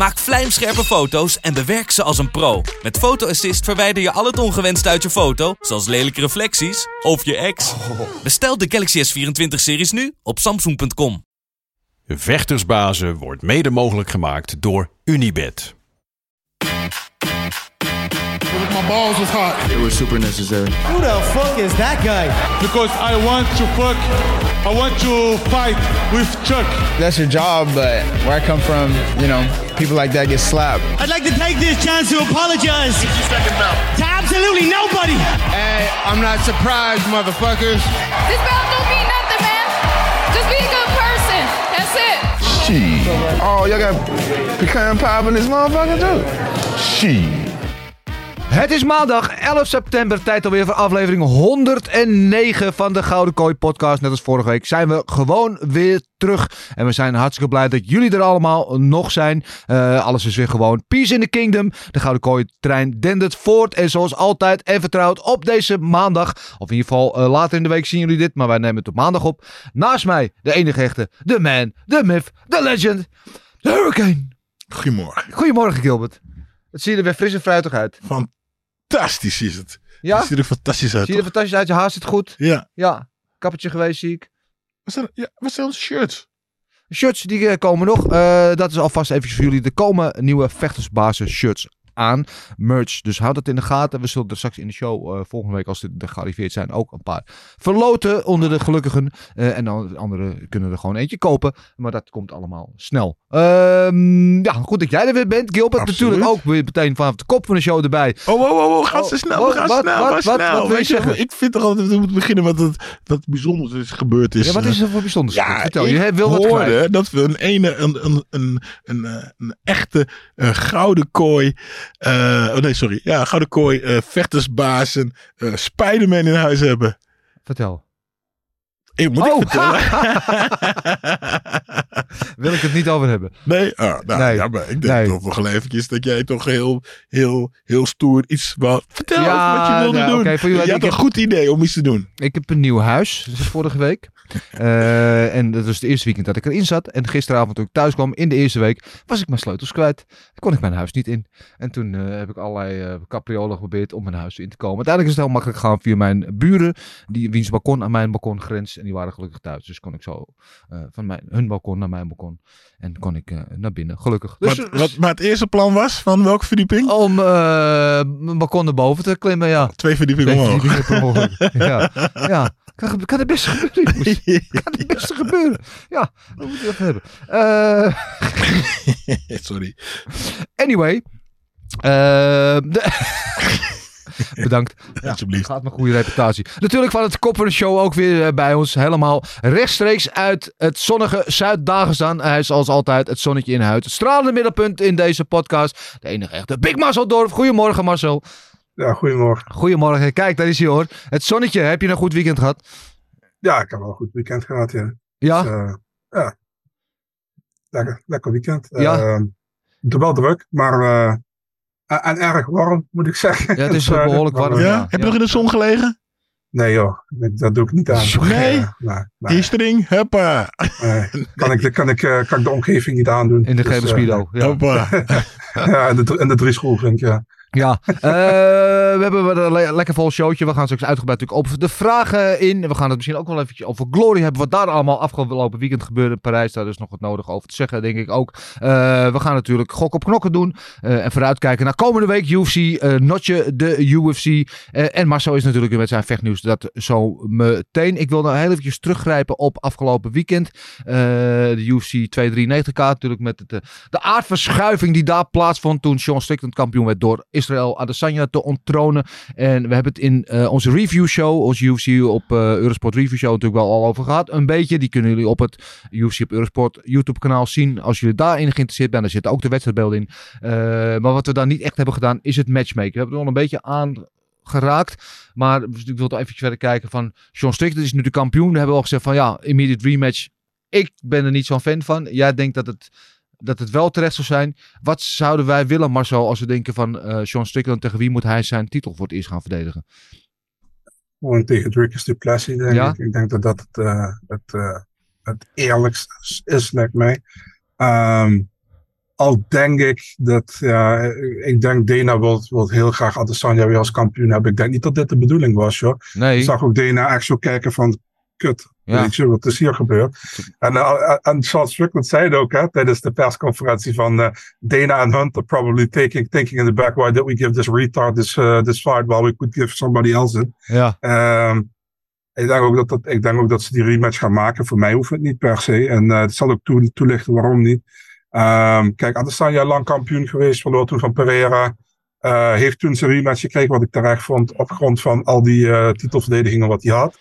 Maak vlijmscherpe foto's en bewerk ze als een pro. Met Photo Assist verwijder je al het ongewenst uit je foto, zoals lelijke reflecties of je ex. Bestel de Galaxy S24-series nu op samsung.com. Vechtersbazen wordt mede mogelijk gemaakt door Unibed. My balls was hot It was super necessary. Who the fuck is that guy? because I want to fuck. I want to fight with Chuck. That's your job, but where I come from, you know, people like that get slapped. I'd like to take this chance to apologize to absolutely nobody. Hey, I'm not surprised, motherfuckers. This belt don't mean nothing, man. Just be a good person. That's it. Shit. Oh, y'all got pecan pie in this motherfucker too? Shit. Het is maandag 11 september, tijd alweer voor aflevering 109 van de Gouden Kooi podcast. Net als vorige week zijn we gewoon weer terug. En we zijn hartstikke blij dat jullie er allemaal nog zijn. Eh, alles is weer gewoon peace in the kingdom. De Gouden Kooi trein dendert voort en zoals altijd en vertrouwd op deze maandag. Of in ieder geval eh, later in de week zien jullie dit, maar wij nemen het op maandag op. Naast mij de enige echte, de man, de myth, de legend, de hurricane. Goedemorgen. Goedemorgen Gilbert. Het ziet er weer fris en fruitig uit. Fantastisch is het. Ja? Het ziet er fantastisch uit. Zie je er toch? fantastisch uit? Je haar zit goed. Ja. Ja, kappertje geweest zie ik. Wat zijn, ja, wat zijn onze shirts? Shirts die eh, komen nog. Eh, dat is alvast even voor jullie. Er komen nieuwe vechtersbasis shirts aan. Merch. Dus houd dat in de gaten. We zullen er straks in de show eh, volgende week als er gearriveerd zijn ook een paar verloten onder de gelukkigen. Eh, en dan de anderen kunnen er gewoon eentje kopen. Maar dat komt allemaal snel. Ehm, ja, goed dat jij er weer bent. Gilbert Absoluut. natuurlijk ook weer meteen vanaf de kop van de show erbij. Oh, oh, oh, oh ga ze snel, wat- ga wat- snel, wat- ga wat- snel. wat wil je zeggen? Ik vind toch altijd dat we moeten beginnen met dat, dat bijzonders is gebeurd is. Ja, wat eh, is er voor bijzonders? Ja, Vertel, je wil wat hoorde dat we een ene, een, een, een, een, een echte eh, gouden kooi, eh, oh nee, sorry, ja, gouden kooi, eh, vechtersbaas en eh, Spider-Man in huis hebben. Vertel. Ik moet Oh. ik vertellen? Wil ik het niet over hebben. nee? Ah, nou, Nee. ja, maar ik denk Nee. toch wel eventjes dat jij toch heel, heel, heel stoer iets wou vertellen Ja, over wat je wilde nou, doen. jullie- je had een goed idee om iets te doen. Ik heb een nieuw huis, is vorige week. Eh, en dat was het eerste weekend dat ik erin zat. En gisteravond toen ik thuis kwam, in de eerste week, was ik mijn sleutels kwijt. Kon ik mijn huis niet in. En toen eh, heb ik allerlei eh capriolen geprobeerd om mijn huis in te komen. Uiteindelijk is het heel makkelijk gegaan via mijn buren, die, wiens balkon aan mijn balkon grenst. En die waren gelukkig thuis. Dus kon ik zo van mijn, hun balkon naar mijn balkon. En kon ik naar binnen, gelukkig. Dus, wat, wat, maar het eerste plan was van welke verdieping? Om mijn balkon naar boven te klimmen, ja. Twee verdiepingen omhoog. ja, ja. Kan, kan het best gebeuren. Kan het best gebeuren. Ja, dat moeten we even hebben. Eh, Sorry. anyway. Eh, Bedankt. Ja, Alsjeblieft. Gaat mijn goede reputatie. Natuurlijk van het kop van de show ook weer eh, bij ons. Helemaal rechtstreeks uit het zonnige Zuid-Dagestan. Hij is zoals altijd het zonnetje in huid. Het stralende middelpunt in deze podcast. De enige echte Big Marcel Dorf. Goedemorgen Marcel. Ja, goedemorgen. Goedemorgen. Kijk, daar is hij hoor. Het zonnetje. Heb je een goed weekend gehad? Ja, ik heb wel een goed weekend gehad, ja. Ja? Dus, eh, ja. Lekker, lekker weekend. Ja. Eh, wel druk, maar eh, en, erg warm, moet ik zeggen. Ja, het is Dus, eh, behoorlijk warm. Ja? Ja, Heb je ja. nog in de zon gelegen? Nee joh, dat- doe ik niet aan. Nee? Nee, nee, Gistering? Huppa. nee. Kan, ik, kan, ik, eh, kan ik de omgeving niet aandoen. In de Dus, gele speedo. Ja. Huppa. ja, en de, en de drie schoolvink, ja. Ja, eh, we hebben een le- lekker vol showtje. We gaan straks uitgebreid natuurlijk op de vragen in. We gaan het misschien ook wel eventjes over Glory hebben. Wat daar allemaal afgelopen weekend gebeurde in Parijs. Daar is nog wat nodig over te zeggen, denk ik ook. Eh, we gaan natuurlijk gok op knokken doen. eh, en vooruitkijken naar komende week UFC. Notje de UFC. En Marcel is natuurlijk weer met zijn vechtnieuws. Dat zo meteen. Ik wil nou heel eventjes teruggrijpen op afgelopen weekend. De UFC 293 kaart natuurlijk met het, de aardverschuiving die daar plaatsvond toen Sean Strickland kampioen werd door Israël Adesanya te onttronen. En we hebben het in eh, onze review show, onze UFC op eh, Eurosport Review Show natuurlijk wel al over gehad. Een beetje, die kunnen jullie op het UFC op Eurosport YouTube kanaal zien. Als jullie daarin geïnteresseerd bent, daar zitten ook de wedstrijdbeelden in. Eh, maar wat we daar niet echt hebben gedaan, is het matchmaken. We hebben er al een beetje aan geraakt. Maar ik wil even verder kijken van Sean Strickland is natuurlijk kampioen. We hebben al gezegd van ja, immediate rematch Ik ben er niet zo'n fan van. Jij denkt dat het, dat het wel terecht zou zijn. Wat zouden wij willen, Marcel, als we denken van eh Sean Strickland, tegen wie moet hij zijn titel voor het eerst gaan verdedigen? Gewoon tegen Dricus Duplessis, denk Ja? ik. Ik denk dat dat het, eh, het, eh, het eerlijkste is, lijkt mij. Ehm, al denk ik dat, ja, ik denk Dana wil, wil heel graag Adesanya weer als kampioen hebben. Ik denk niet dat dit de bedoeling was, joh. Nee. Ik zag ook Dana echt zo kijken van, kut, Ja. weet je, wat is hier gebeurd? En, eh, en Sean Strickland zei het ook, hè, tijdens de persconferentie van eh, Dana en Hunter probably taking, thinking in the back, why did we give this retard this, uh, this fight while we could give somebody else it? Ja. Ehm, ik, denk ook dat dat, ik denk ook dat ze die rematch gaan maken. Voor mij hoeft het niet per se. En het zal ook toe, toelichten waarom niet. Ehm, kijk, Adesanya lang kampioen geweest, verloor toen van Pereira. Heeft toen zijn rematch gekregen, wat ik terecht vond, op grond van al die titelverdedigingen wat hij had.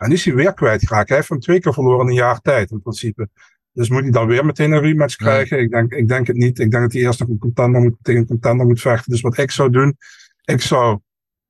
En is hij weer kwijtgeraakt. Hij heeft hem twee keer verloren in een jaar tijd, in principe. Dus moet hij dan weer meteen een rematch krijgen? Ik, denk, ik denk het niet. Ik denk dat hij eerst nog een contender moet, tegen een contender moet vechten. Dus wat ik zou doen, ik zou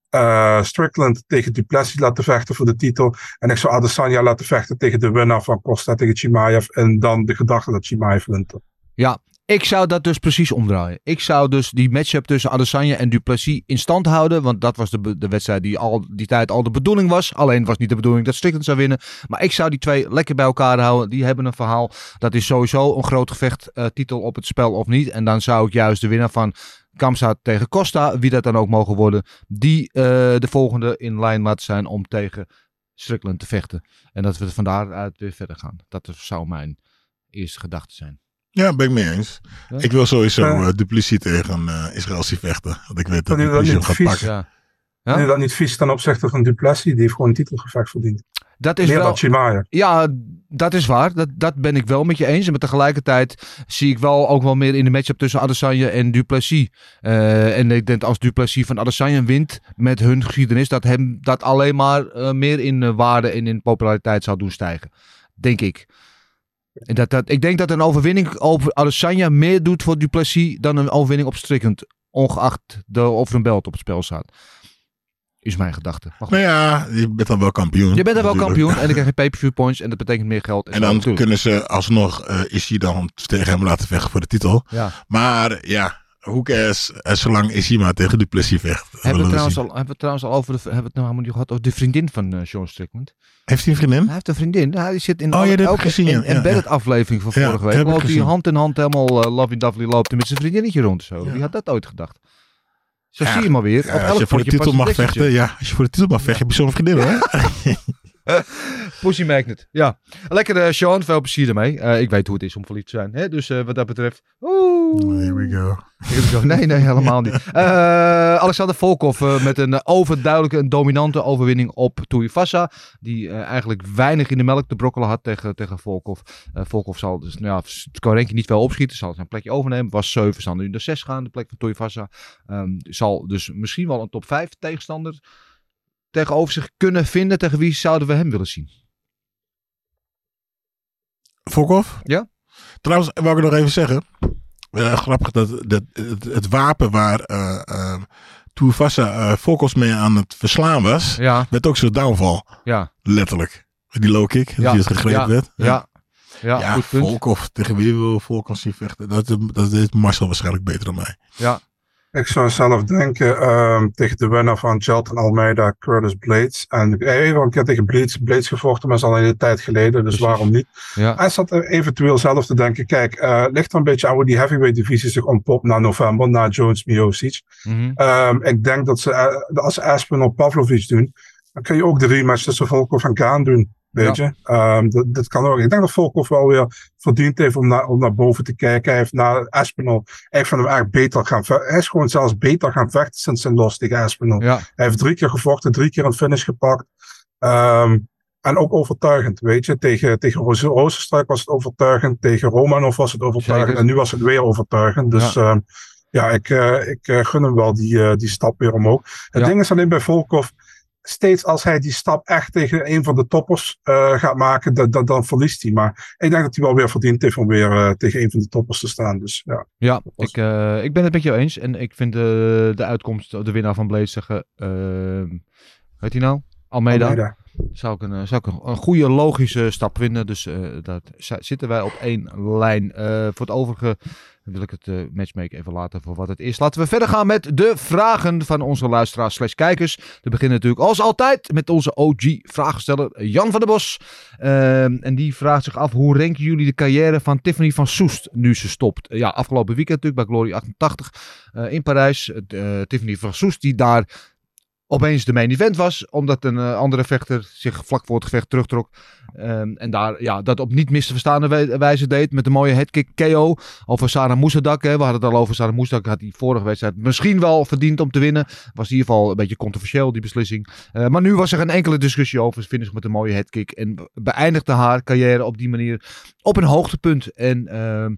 eh, Strickland tegen Duplessis laten vechten voor de titel. En ik zou Adesanya laten vechten tegen de winnaar van Costa tegen Chimaev. En dan de gedachte dat Chimaev wint. Ja, ik zou dat dus precies omdraaien. Ik zou dus die matchup tussen Adesanya en Duplessis in stand houden. Want dat was de, de wedstrijd die al die tijd al de bedoeling was. Alleen was niet de bedoeling dat Strickland zou winnen. Maar ik zou die twee lekker bij elkaar houden. Die hebben een verhaal. Dat is sowieso een groot gevecht. eh, titel op het spel of niet. En dan zou ik juist de winnaar van Kamsa tegen Costa. Wie dat dan ook mogen worden. Die eh, de volgende in lijn laten zijn om tegen Strickland te vechten. En dat we van daaruit weer verder gaan. Dat zou mijn eerste gedachte zijn. Ja, ben ik mee eens. Ja? Ik wil sowieso Eh. uh, Duplessis tegen uh, Israël zien vechten. Want ik weet dat hem niet gaat vies? pakken. Ja. Dat niet vies ten opzichte van Duplessis. Die heeft gewoon een titelgevecht verdiend. Dat is Meer wel... Ja, dat is waar. Dat, dat ben ik wel met je eens. En maar tegelijkertijd zie ik wel ook wel meer in de matchup tussen Adesanya en Duplessis. Eh, en ik denk als Duplessis van Adesanya wint met hun geschiedenis, dat hem dat alleen maar eh, meer in eh, waarde en in populariteit zou doen stijgen. Denk ik. En dat, dat, ik denk dat een overwinning over Adesanya meer doet voor Duplessis dan een overwinning op Strickland. Ongeacht de, of er een belt op het spel staat. Is mijn gedachte. Maar. Maar ja, je bent dan wel kampioen. Je bent er wel kampioen en dan krijg je pay-per-view points en dat betekent meer geld. En zo dan kunnen ze alsnog uh, is hij dan tegen hem laten vechten voor de titel. Ja. Maar ja, hoe cares? En zolang is hij maar tegen Duplessis vecht. Hebben we, trouwens al, hebben we het trouwens al over de, hebben we het nou helemaal niet gehad over de vriendin van eh Sean Strickland? Heeft hij een vriendin? Hij heeft een vriendin. Hij zit in Oh, elke gezien, in- Ja, embedded ja. aflevering van vorige week. Loopt hij hand in hand helemaal uh, lovey dovey loopt met zijn vriendinnetje rond. Zo. Wie had dat ooit gedacht? Zo zie je maar weer. Op als je voor de titel mag vechten, ja, als je voor de titel mag vechten, heb je zo'n vriendin hoor. Pussy Magnet. Ja. Lekker eh, Sean. Veel plezier ermee. Eh, ik weet hoe het is om verliefd te zijn. Hè? Dus eh, wat dat betreft. Oeh. Here we go. Here we go. Nee, nee, helemaal niet. Eh, Alexander Volkov eh, met een overduidelijke en dominante overwinning op Tuivasa. Die eh, eigenlijk weinig in de melk te brokkelen had tegen, tegen Volkov. Eh Volkov zal dus, nou ja, Skorenki niet wel opschieten. Zal zijn plekje overnemen. Was 7, zal nu naar 6 gaan. De plek van Tuivasa. Ehm, zal dus misschien wel een top 5 tegenstander tegenover zich kunnen vinden. Tegen wie zouden we hem willen zien? Volkov? Ja. Trouwens, wou ik nog even zeggen. Grappig dat, dat het, het wapen waar uh, uh, uh, mee aan het verslaan was, Ja. werd ook zijn downval. Ja. Letterlijk. Die low kick, Ja. hij het gegrepen Ja. werd. Ja. Ja, Ja, goed punt. Volkov, tegen wie wil Volkov zien vechten? Dat, dat is Marcel waarschijnlijk beter dan mij. Ja. Ik zou zelf denken ehm, tegen de winnaar van Jelton Almeida, Curtis Blades. En hij heeft al een keer tegen Blades, Blades gevochten, maar is al een hele tijd geleden, dus Precies. waarom niet? Ja. Hij zat er eventueel zelf te denken, kijk, eh ligt er een beetje aan hoe die heavyweight divisie zich ontpopt na november, na Jones Miocic. Mhm. Ehm, ik denk dat ze, eh, als ze Aspen op Pavlovic doen, dan kun je ook de rematch tussen Volkov en Kaan doen. Weet Ja. je, Ehm, dat, dat kan ook. Ik denk dat Volkov wel weer verdiend heeft om naar, om naar boven te kijken. Hij heeft naar Aspinall echt van hem echt beter gaan. Hij is gewoon zelfs beter gaan vechten sinds zijn los tegen. Ja. Hij heeft drie keer gevochten, drie keer een finish gepakt. Ehm, en ook overtuigend, weet je. Tegen, tegen Rozenstruik was het overtuigend. Tegen Romanov was het overtuigend. Zeker. En nu was het weer overtuigend. Dus ja, ja ik, uh, ik uh, gun hem wel die, uh, die stap weer omhoog. Het ding is alleen bij Volkov steeds als hij die stap echt tegen een van de toppers uh, gaat maken, dan, verliest hij. Maar ik denk dat hij wel weer verdiend heeft om weer uh, tegen een van de toppers te staan. Dus ja. Ja, ik, uh, ik ben het met jou eens. En ik vind de, de uitkomst, de winnaar van Blaze zeggen, weet hij nou? Almeida. Almeida. Zou ik een, eh, zou ik een, goede logische stap vinden. Dus eh daar zi- zitten wij op één lijn. Eh, voor het overige wil ik het matchmaken even laten voor wat het is. Laten we verder gaan met de vragen van onze luisteraars slash kijkers. We beginnen natuurlijk als altijd met onze OG-vragensteller Jan van der Bos. En die vraagt zich af, hoe ranken jullie de carrière van Tiffany van Soest nu ze stopt? ja, afgelopen weekend natuurlijk bij Glory 88 eh, in Parijs. Tiffany van Soest die daar opeens de main event was. Omdat een eh, andere vechter zich vlak voor het gevecht terugtrok. Ehm, en daar ja, dat op niet mis te verstaande wij- wijze deed. Met een mooie headkick KO. Over Sarah Moesadak. We hadden het al over Sarah Moesadak. Had die vorige wedstrijd misschien wel verdiend om te winnen. Was in ieder geval een beetje controversieel die beslissing. Eh, maar nu was er geen enkele discussie over. Finish met een mooie headkick. En beëindigde haar carrière op die manier op een hoogtepunt. En ehm,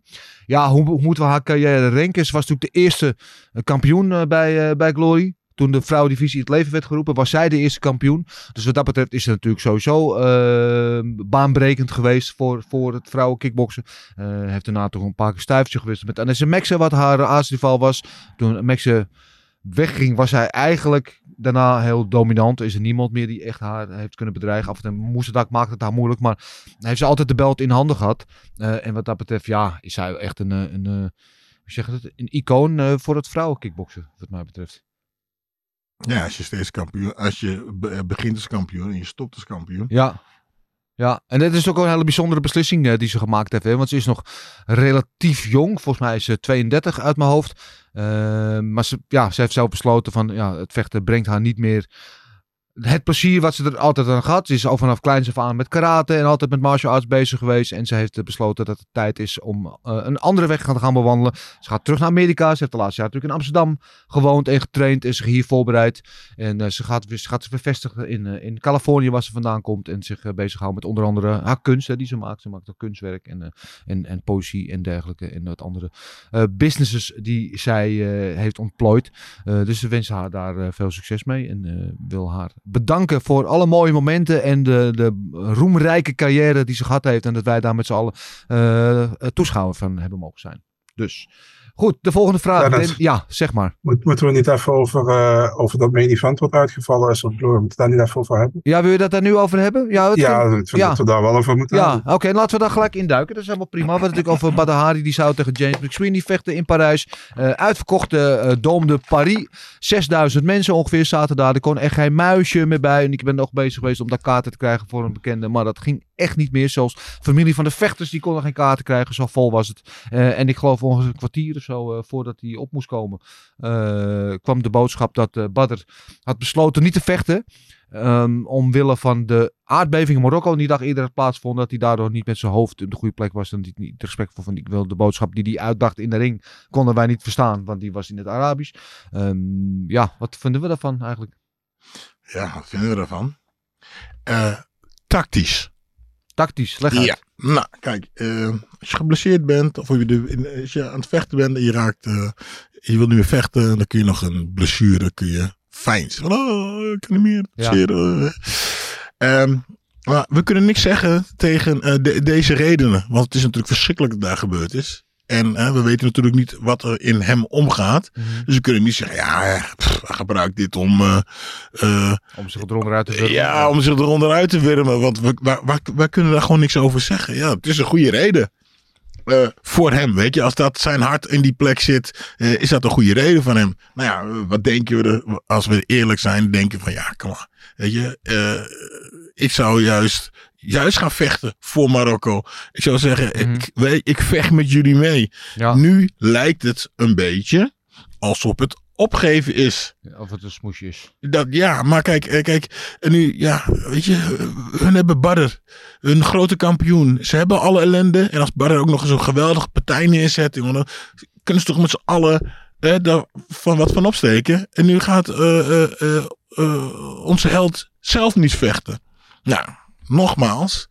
ja, hoe, moeten we haar carrière ranken? Ze was natuurlijk de eerste eh, kampioen bij, bij Glory. Toen de vrouwendivisie het leven werd geroepen, was zij de eerste kampioen. Dus wat dat betreft is het natuurlijk sowieso eh, baanbrekend geweest voor, voor het vrouwenkickboksen. Eh heeft daarna toch een paar keer stuivertje met Anessa Mexe, wat haar aartsrival was. Toen Mexe wegging, was hij eigenlijk daarna heel dominant. Is er niemand meer die echt haar heeft kunnen bedreigen. Af en toe Moesadak maakte het haar moeilijk, maar heeft ze altijd de belt in handen gehad. Eh, en wat dat betreft, ja, is zij echt een, eh, een, je het, een icoon voor het vrouwenkickboksen, wat mij betreft. Ja, als je steeds kampioen, als je be- begint als kampioen en je stopt als kampioen. Ja. Ja, en dit is ook een hele bijzondere beslissing eh, die ze gemaakt heeft. Hè? Want ze is nog relatief jong. Volgens mij is ze 32 uit mijn hoofd. Eh, maar ze, ja, ze heeft zelf besloten van ja, het vechten brengt haar niet meer het plezier wat ze er altijd aan gehad. Ze is al vanaf kleins af aan met karate en altijd met martial arts bezig geweest. En ze heeft besloten dat het tijd is om eh, een andere weg te gaan bewandelen. Ze gaat terug naar Amerika. Ze heeft de laatste jaar natuurlijk in Amsterdam gewoond en getraind. En zich hier voorbereid. En eh, ze, gaat, ze gaat zich weer vestigen in, eh, in Californië waar ze vandaan komt. En zich bezighouden met onder andere haar kunst die ze maakt. Ze maakt ook kunstwerk en, en, en poëzie en dergelijke. En wat andere businesses die zij heeft ontplooid. Eh, dus we wensen haar daar veel succes mee. En wil haar bedanken voor alle mooie momenten. En de, de roemrijke carrière die ze gehad heeft. En dat wij daar met z'n allen eh, toeschouwer van hebben mogen zijn. Dus goed, de volgende vraag. Ja, dat- ja zeg maar. Moet, moeten we niet even over, eh, over dat main event wat uitgevallen is Glory? Moeten we daar niet even over hebben? Ja, wil je dat daar nu over hebben? Ja, het Ja, vind dat we daar wel over moeten Ja, hebben. oké, laten we daar gelijk induiken. Dat is helemaal prima. We hadden het natuurlijk over Badahari, die zou tegen James McSweeney vechten in Parijs. Eh, uitverkochte eh Dome de Paris. 6000 mensen ongeveer zaten daar. Er kon echt geen muisje meer bij. En ik ben nog bezig geweest om daar kaarten te krijgen voor een bekende. Maar dat ging echt niet meer. Zelfs familie van de vechters, die konden geen kaarten krijgen. Zo vol was het. En ik geloof ongeveer een kwartier of zo eh, voordat hij op moest komen. eh, kwam de boodschap dat eh Badr had besloten niet te vechten. Ehm, omwille van de aardbeving in Marokko die dag eerder had plaatsgevonden. Dat hij daardoor niet met zijn hoofd op de goede plek was. En die niet respectvol van ik wil de boodschap die hij uitdacht in de ring. Konden wij niet verstaan, want die was in het Arabisch. Ehm, ja, wat vinden we daarvan eigenlijk? Ja, wat vinden we daarvan? Tactisch. Tactisch, leg uit. Ja, nou kijk, eh, als je geblesseerd bent of je de, in- als je aan het vechten bent en je raakt, eh, je wil niet meer vechten, dan kun je nog een blessure, kun je fijn. Van, oh, ik kan niet meer. Ja. Zeer, eh. Ehm, maar we kunnen niks zeggen tegen de- deze redenen, want het is natuurlijk verschrikkelijk dat daar gebeurd is. En eh, we weten natuurlijk niet wat er in hem omgaat. Dus we kunnen niet zeggen, ja, pff, gebruikt dit om eh, eh, Om zich eronder uit te wurmen. ja, om zich eronder uit te wurmen. Want we, wij, wij, wij kunnen daar gewoon niks over zeggen. Ja, het is een goede reden. eh, voor hem, weet je. Als dat zijn hart in die plek zit, is dat een goede reden van hem. Nou ja, wat denken we er, als we eerlijk zijn, denken van ja, kom maar. Weet je, ik zou juist, juist gaan vechten voor Marokko. Ik zou zeggen, ik, weet, ik vecht met jullie mee. Ja. Nu lijkt het een beetje alsof het opgeven is. Of het een smoesje is. Dat, ja, maar kijk, eh, kijk, en nu, ja, weet je, eh, hun hebben Badr, hun grote kampioen. Ze hebben alle ellende. En als Badr ook nog eens een geweldige partij neerzet, jongen, dan kunnen ze toch met z'n allen eh, daar van wat van opsteken. En nu gaat eh, eh, eh, eh, onze held zelf niet vechten. Nou, nogmaals,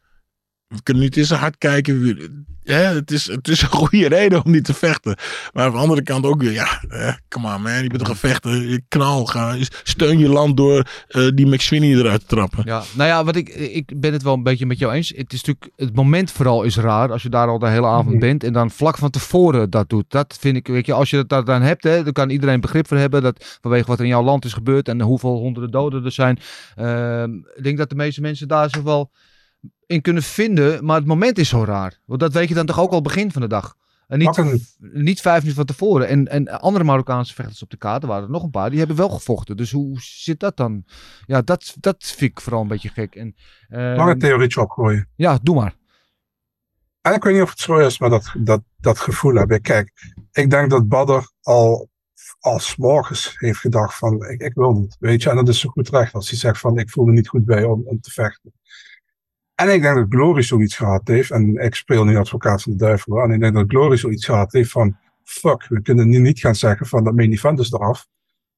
We kunnen niet in zijn hart kijken. Ja, het, is, het is een goede reden om niet te vechten. Maar aan de andere kant ook weer, ja, eh, come on man. Je bent een gevechter. Je knal, ga, steun je land door eh, die McSweeney eruit te trappen. Ja, nou ja, wat ik, ik ben het wel een beetje met jou eens. Het is natuurlijk, het moment vooral is raar als je daar al de hele avond Mhm. bent en dan vlak van tevoren dat doet. Dat vind ik, weet je, als je daar dan hebt, hè, dan kan iedereen begrip voor hebben dat vanwege wat er in jouw land is gebeurd en hoeveel honderden doden er zijn. Ehm, ik denk dat de meeste mensen daar zich wel in kunnen vinden, maar het moment is zo raar. Want dat weet je dan toch ook al begin van de dag. En niet, niet vijf minuten van tevoren. En, en andere Marokkaanse vechters op de kaart, er waren er nog een paar, die hebben wel gevochten. Dus hoe zit dat dan? Ja, dat, dat vind ik vooral een beetje gek. En, ehm, Mag een theorietje opgooien. ja, doe maar. En ik weet niet of het zo is, maar dat, dat, dat gevoel heb ik. Kijk, ik denk dat Badder al als morgens heeft gedacht van ik, ik wil niet. Weet je, en dat is zo goed recht als hij zegt van ik voel er niet goed bij om, om te vechten. En ik denk dat Glory zoiets gehad heeft. En ik speel nu advocaat van de duivel. En ik denk dat Glory zoiets gehad heeft van fuck, we kunnen nu niet gaan zeggen van dat main event is eraf.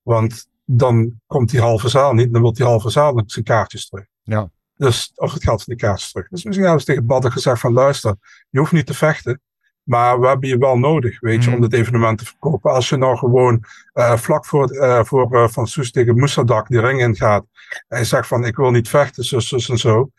Want dan komt die halve zaal niet. Dan wil die halve zaal nog zijn kaartjes terug. Ja. Dus, of het geld van die kaartjes terug. Dus misschien hebben ze tegen Badder gezegd van luister, je hoeft niet te vechten. Maar we hebben je wel nodig, weet je, om dit evenement te verkopen. Als je nou gewoon eh, vlak voor, eh, voor eh, Van Soes tegen Moussadak die ring ingaat. En je zegt van ik wil niet vechten, zus, zus en zo.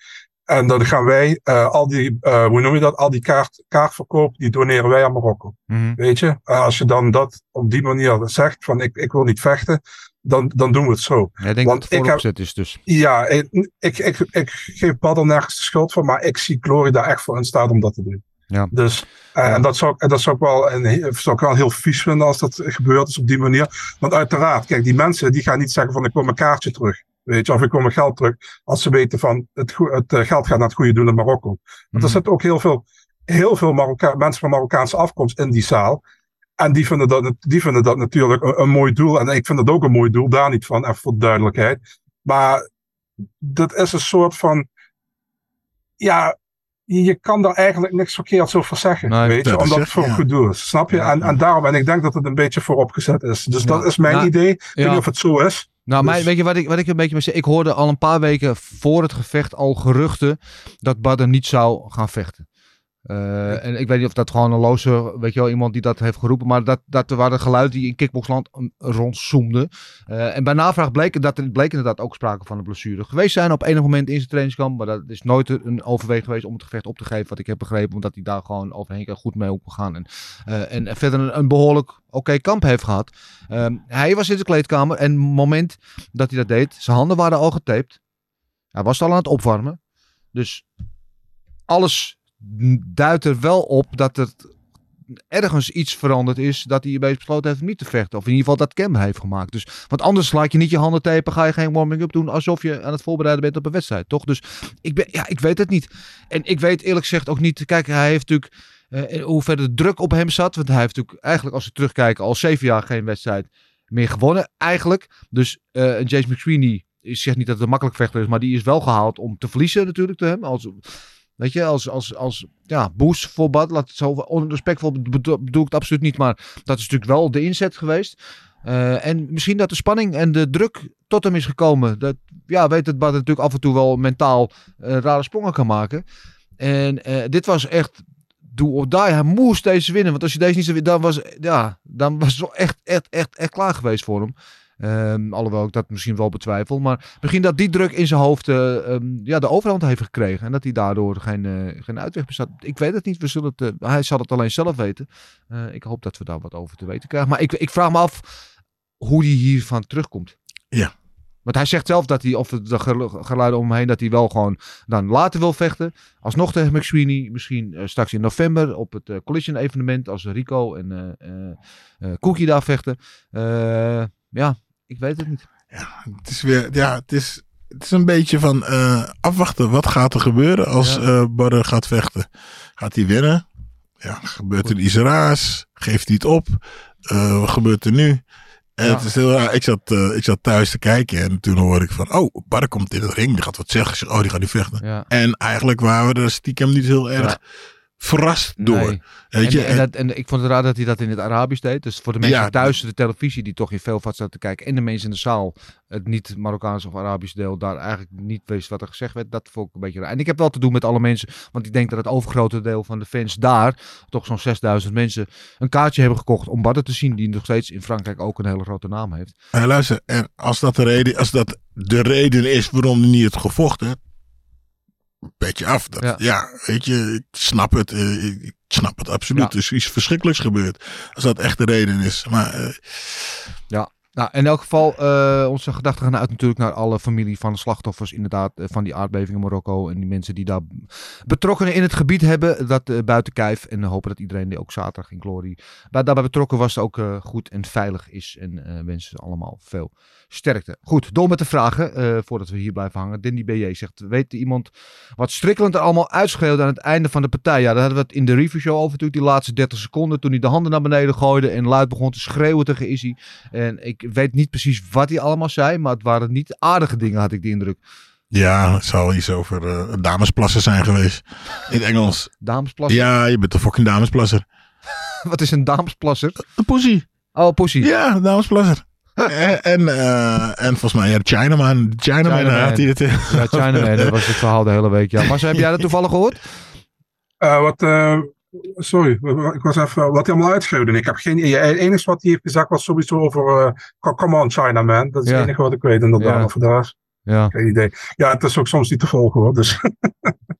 En dan gaan wij eh, al die, eh, hoe noem je dat, al die kaart, kaartverkoop, die doneren wij aan Marokko. Mhm. Weet je, Eh, als je dan dat op die manier zegt van ik, ik wil niet vechten, dan, dan doen we het zo. Want dat het ik heb- is dus. Ja, ik, ik, ik, ik geef Badder nergens de schuld van, maar ik zie Glory daar echt voor in staat om dat te doen. Ja. Dus, en dat zou, en dat zou ik wel, een, zou ik wel heel vies vinden als dat gebeurd is op die manier. Want uiteraard, kijk, die mensen die gaan niet zeggen van ik wil mijn kaartje terug. Weet je, of ik wil mijn geld terug. Als ze weten van het, het eh, geld gaat naar het goede doel in Marokko. Want Mhm. er zitten ook heel veel, heel veel Marokka mensen van Marokkaanse afkomst in die zaal. En die vinden dat, die vinden dat natuurlijk een, een mooi doel. En ik vind het ook een mooi doel, daar niet van, even voor de duidelijkheid. Maar dat is een soort van. Ja, je, kan daar eigenlijk niks verkeerds over zeggen. Nee, weet je, dat omdat het voor ja. goed doel is. Snap je? Ja. En, en daarom, en ik denk dat het een beetje vooropgezet is. Dus dat is mijn Nou, idee. Ik weet niet of het zo is. Nou, Dus- mij, weet je wat ik, wat ik een beetje mee zeg? Ik hoorde al een paar weken voor het gevecht al geruchten dat Badr niet zou gaan vechten. Eh, en ik weet niet of dat gewoon een loze, weet je wel, iemand die dat heeft geroepen, maar dat, dat waren geluiden die in kickboxland um, rondzoomden. Eh, en bij navraag bleek, dat er bleek inderdaad ook sprake van een blessure geweest zijn op enig moment in zijn trainingskamp, maar dat is nooit een overweging geweest om het gevecht op te geven, wat ik heb begrepen, omdat hij daar gewoon overheen goed mee om kan gaan. En, eh, en verder een, een behoorlijk oké kamp heeft gehad. Ehm, hij was in de kleedkamer en het moment dat hij dat deed, zijn handen waren al getaped. Hij was al aan het opwarmen. Dus alles duidt er wel op dat het ergens iets veranderd is. Dat hij opeens besloten heeft niet te vechten. Of in ieder geval dat Cam heeft gemaakt. Dus, want anders laat je niet je handen tapen. Ga je geen warming-up doen. Alsof je aan het voorbereiden bent op een wedstrijd. Toch? Dus ik, ben, ja, ik weet het niet. En ik weet eerlijk gezegd ook niet. Kijk, hij heeft natuurlijk. eh, in hoeverre de druk op hem zat. Want hij heeft natuurlijk eigenlijk, als we terugkijken, al zeven jaar geen wedstrijd meer gewonnen. Eigenlijk. Dus eh James McSweeney. Ik zeg niet dat het een makkelijk vechter is, maar die is wel gehaald om te verliezen natuurlijk te hem. Als, weet je, als, als, als ja, boost voor Bad. Laat het zo onrespectvol bedo- bedoel ik het absoluut niet, maar dat is natuurlijk wel de inzet geweest. Eh, en misschien dat de spanning en de druk tot hem is gekomen. Dat, ja, weet het Bad natuurlijk af en toe wel mentaal eh, rare sprongen kan maken. En eh, dit was echt do or die. Hij moest deze winnen. Want als je deze niet zou winnen, dan was, ja, dan was het echt, echt, echt, echt klaar geweest voor hem. Ehm, alhoewel ik dat misschien wel betwijfel. Maar misschien dat die druk in zijn hoofd eh, ehm, ja, de overhand heeft gekregen. En dat hij daardoor geen, eh, geen uitweg bezat. Ik weet het niet. We zullen het, eh, hij zal het alleen zelf weten. Ik hoop dat we daar wat over te weten krijgen. Maar ik, ik vraag me af hoe hij hiervan terugkomt. Ja. Want hij zegt zelf dat hij, of de gelu- geluiden om hem heen, dat hij wel gewoon dan later wil vechten. Alsnog tegen McSweeney. Misschien straks in november op het Collision evenement. Als Rico en eh, Cookie daar vechten. Ja, ik weet het niet. Het is weer, ja, het is, het is een beetje van eh, afwachten. Wat gaat er gebeuren als Ja. eh Badr gaat vechten? Gaat hij winnen? Ja, gebeurt er iets raars? Geeft hij het op? Eh, wat gebeurt er nu? En Ja. het is heel raar. Ik zat, ik zat thuis te kijken en toen hoorde ik van, oh, Badr komt in de ring. Die gaat wat zeggen. Oh, die gaat nu vechten. Ja. En eigenlijk waren we er stiekem niet heel erg Ja. Verrast door. Nee. Weet je? en, en, dat, en ik vond het raar dat hij dat in het Arabisch deed. Dus voor de mensen Ja. thuis, de televisie die toch in veel vat zaten te kijken. En de mensen in de zaal, het niet Marokkaans of Arabisch deel, daar eigenlijk niet wist wat er gezegd werd. Dat vond ik een beetje raar. En ik heb wel te doen met alle mensen. Want ik denk dat het overgrote deel van de fans daar, toch zo'n 6000 mensen, een kaartje hebben gekocht om Badr te zien. Die nog steeds in Frankrijk ook een hele grote naam heeft. Eh, luister, en als dat, de reden, als dat de reden is waarom hij niet heeft gevochten, petje af. Dat, Ja. ja. weet je, ik snap het. eh, ik snap het absoluut. Ja. Er is iets verschrikkelijks gebeurd. Als dat echt de reden is. Maar eh, Ja. Nou, in elk geval, eh, onze gedachten gaan uit natuurlijk naar alle familie van de slachtoffers, inderdaad, eh, van die aardbeving in Marokko. En die mensen die daar betrokkenen in het gebied hebben, dat eh, buiten kijf. En hopen dat iedereen die ook zaterdag in Glory bij, daarbij betrokken was, ook goed en veilig is. En wensen ze allemaal veel sterkte. Goed, door met de vragen, voordat we hier blijven hangen. Danny BJ zegt, weet iemand wat Strickland er allemaal uitschreeuwde aan het einde van de partij? Ja, daar hadden we het in de reviewshow over natuurlijk, die laatste 30 seconden, toen hij de handen naar beneden gooide en luid begon te schreeuwen tegen Izzy. En ik weet niet precies wat hij allemaal zei, maar het waren niet aardige dingen, had ik de indruk. ja, het zal iets over eh, damesplassen zijn geweest. In het Engels. Damesplasser? Ja, je bent een fucking damesplasser. Wat is een damesplasser? Een poesie. Oh, poesie. Ja, een damesplasser. en, en, eh, en volgens mij, ja, Chinaman. Chinaman, Chinaman. had hij het. eh, Ja, Chinaman, dat was het verhaal de hele week. Ja. Maar heb jij dat toevallig gehoord? Eh, wat, eh, sorry, ik was even wat hij allemaal uitschreeuwde. Ik heb geen. Het enige wat hij heeft gezegd was sowieso over eh, Come on China man. Dat is Ja. het enige wat ik weet inderdaad. Ja. Rest, Ja. geen idee. Ja, het is ook soms niet te volgen hoor. Dus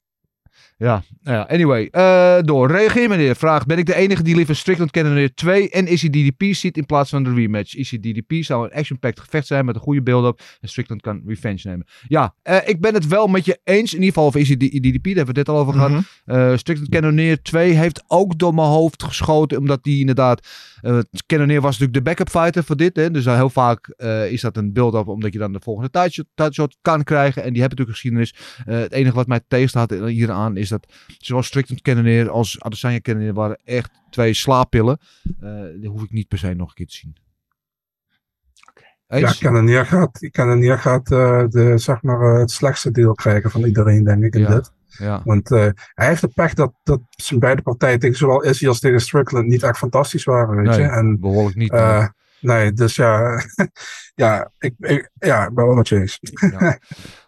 Ja, nou ja, anyway. eh, door. Reageer meneer. Vraag. Ben ik de enige die liever Strickland Cannoneer 2 en Easy DDP ziet in plaats van de rematch? Easy DDP zou een action-packed gevecht zijn met een goede build-up en Strickland kan revenge nemen. Ja, eh, ik ben het wel met je eens. In ieder geval over DDP, daar hebben we het net al over gehad. Eh, Strickland Cannoneer 2 heeft ook door mijn hoofd geschoten. Omdat die inderdaad. Eh Cannoneer was natuurlijk de backup fighter voor dit. Hè? Dus heel vaak eh, is dat een build-up. Omdat je dan de volgende tijdshot, tijdshot kan krijgen. En die hebben natuurlijk geschiedenis. Eh, het enige wat mij tegenstaat hieraan is dat. Zowel Strickland Cannoneer als Adesanya Cannoneer waren echt twee slaappillen. Eh die hoef ik niet per se nog een keer te zien. ja, Eens? Cannoneer gaat, Cannoneer gaat eh, de, zeg maar, het slechtste deel krijgen van iedereen, denk ik. In Ja. dit. Ja. Want eh, hij heeft de pech dat, dat zijn beide partijen tegen zowel Izzy als tegen Strickland niet echt fantastisch waren. Weet Nee, je? En, behoorlijk niet. eh, nee, dus ja, ja, ik, ik, ja, ben wel met je eens. Ja.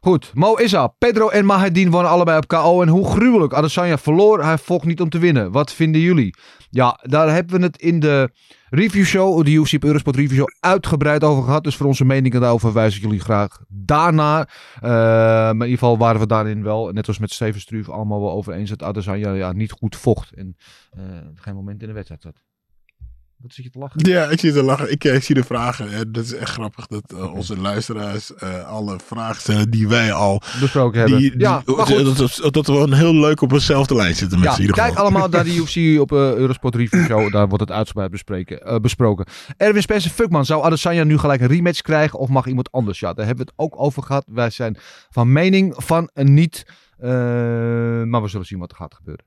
Goed, Mo Issa. Pedro en Mahedin wonnen allebei op KO. En hoe gruwelijk. Adesanya verloor. Hij vocht niet om te winnen. Wat vinden jullie? Ja, daar hebben we het in de review show, de UFC Eurosport review show, uitgebreid over gehad. Dus voor onze meningen daarover wijs ik jullie graag daarna. Eh, maar in ieder geval waren we daarin wel, net als met Steven Struve, allemaal wel over eens dat Adesanya ja, niet goed vocht. En eh, geen moment in de wedstrijd zat. Wat zit je te lachen? Ja, ik zie te lachen. Ik, eh, ik zie de vragen. En dat is echt grappig dat eh, onze luisteraars eh, alle vragen stellen die wij al. Besproken hebben. Die, die- ja, dat, dat, dat we een heel leuk op eenzelfde lijn zitten met Ja, ieder kijk allemaal naar de UFC op eh, Eurosport Review Show. Daar wordt het uitgebreid bespreken, besproken. Erwin Spencer Fuckman, zou Adesanya nu gelijk een rematch krijgen of mag iemand anders? Ja, daar hebben we het ook over gehad. Wij zijn van mening van een niet. maar we zullen zien wat er gaat gebeuren.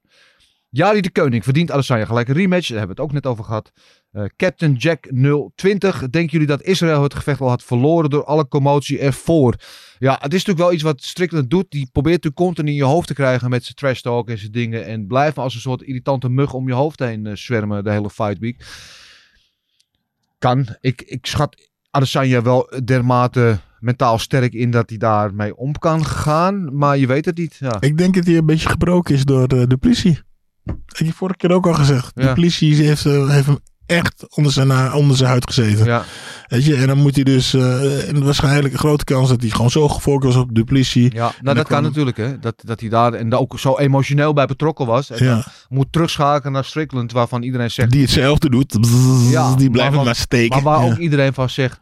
Jari de Koning verdient Adesanya gelijk een rematch. Daar hebben we het ook net over gehad. Eh, Captain Jack 020. Denken jullie dat Israël het gevecht al had verloren door alle commotie ervoor? Ja, het is natuurlijk wel iets wat Strickland doet. Die probeert natuurlijk continu in je hoofd te krijgen met zijn trash talk en zijn dingen. En blijft als een soort irritante mug om je hoofd heen eh, zwermen de hele fight week. Kan. Ik, ik schat Adesanya wel dermate mentaal sterk in dat hij daarmee om kan gaan. Maar je weet het niet. Ja. Ik denk dat hij een beetje gebroken is door de, de politie. Heb je vorige keer ook al gezegd. Ja. De politie heeft, eh, heeft hem echt onder zijn, onder zijn huid gezeten. Ja. Weet je, en dan moet hij dus. eh, en waarschijnlijk een grote kans dat hij gewoon zo gefocust was op de politie. Ja, nou, dat kan natuurlijk, hè. Dat, dat hij daar en ook zo emotioneel bij betrokken was. En Ja. moet terugschakelen naar Strickland, waarvan iedereen zegt... Die hetzelfde doet. Ja, die blijft maar steken. Maar waar Ja. ook iedereen van zegt,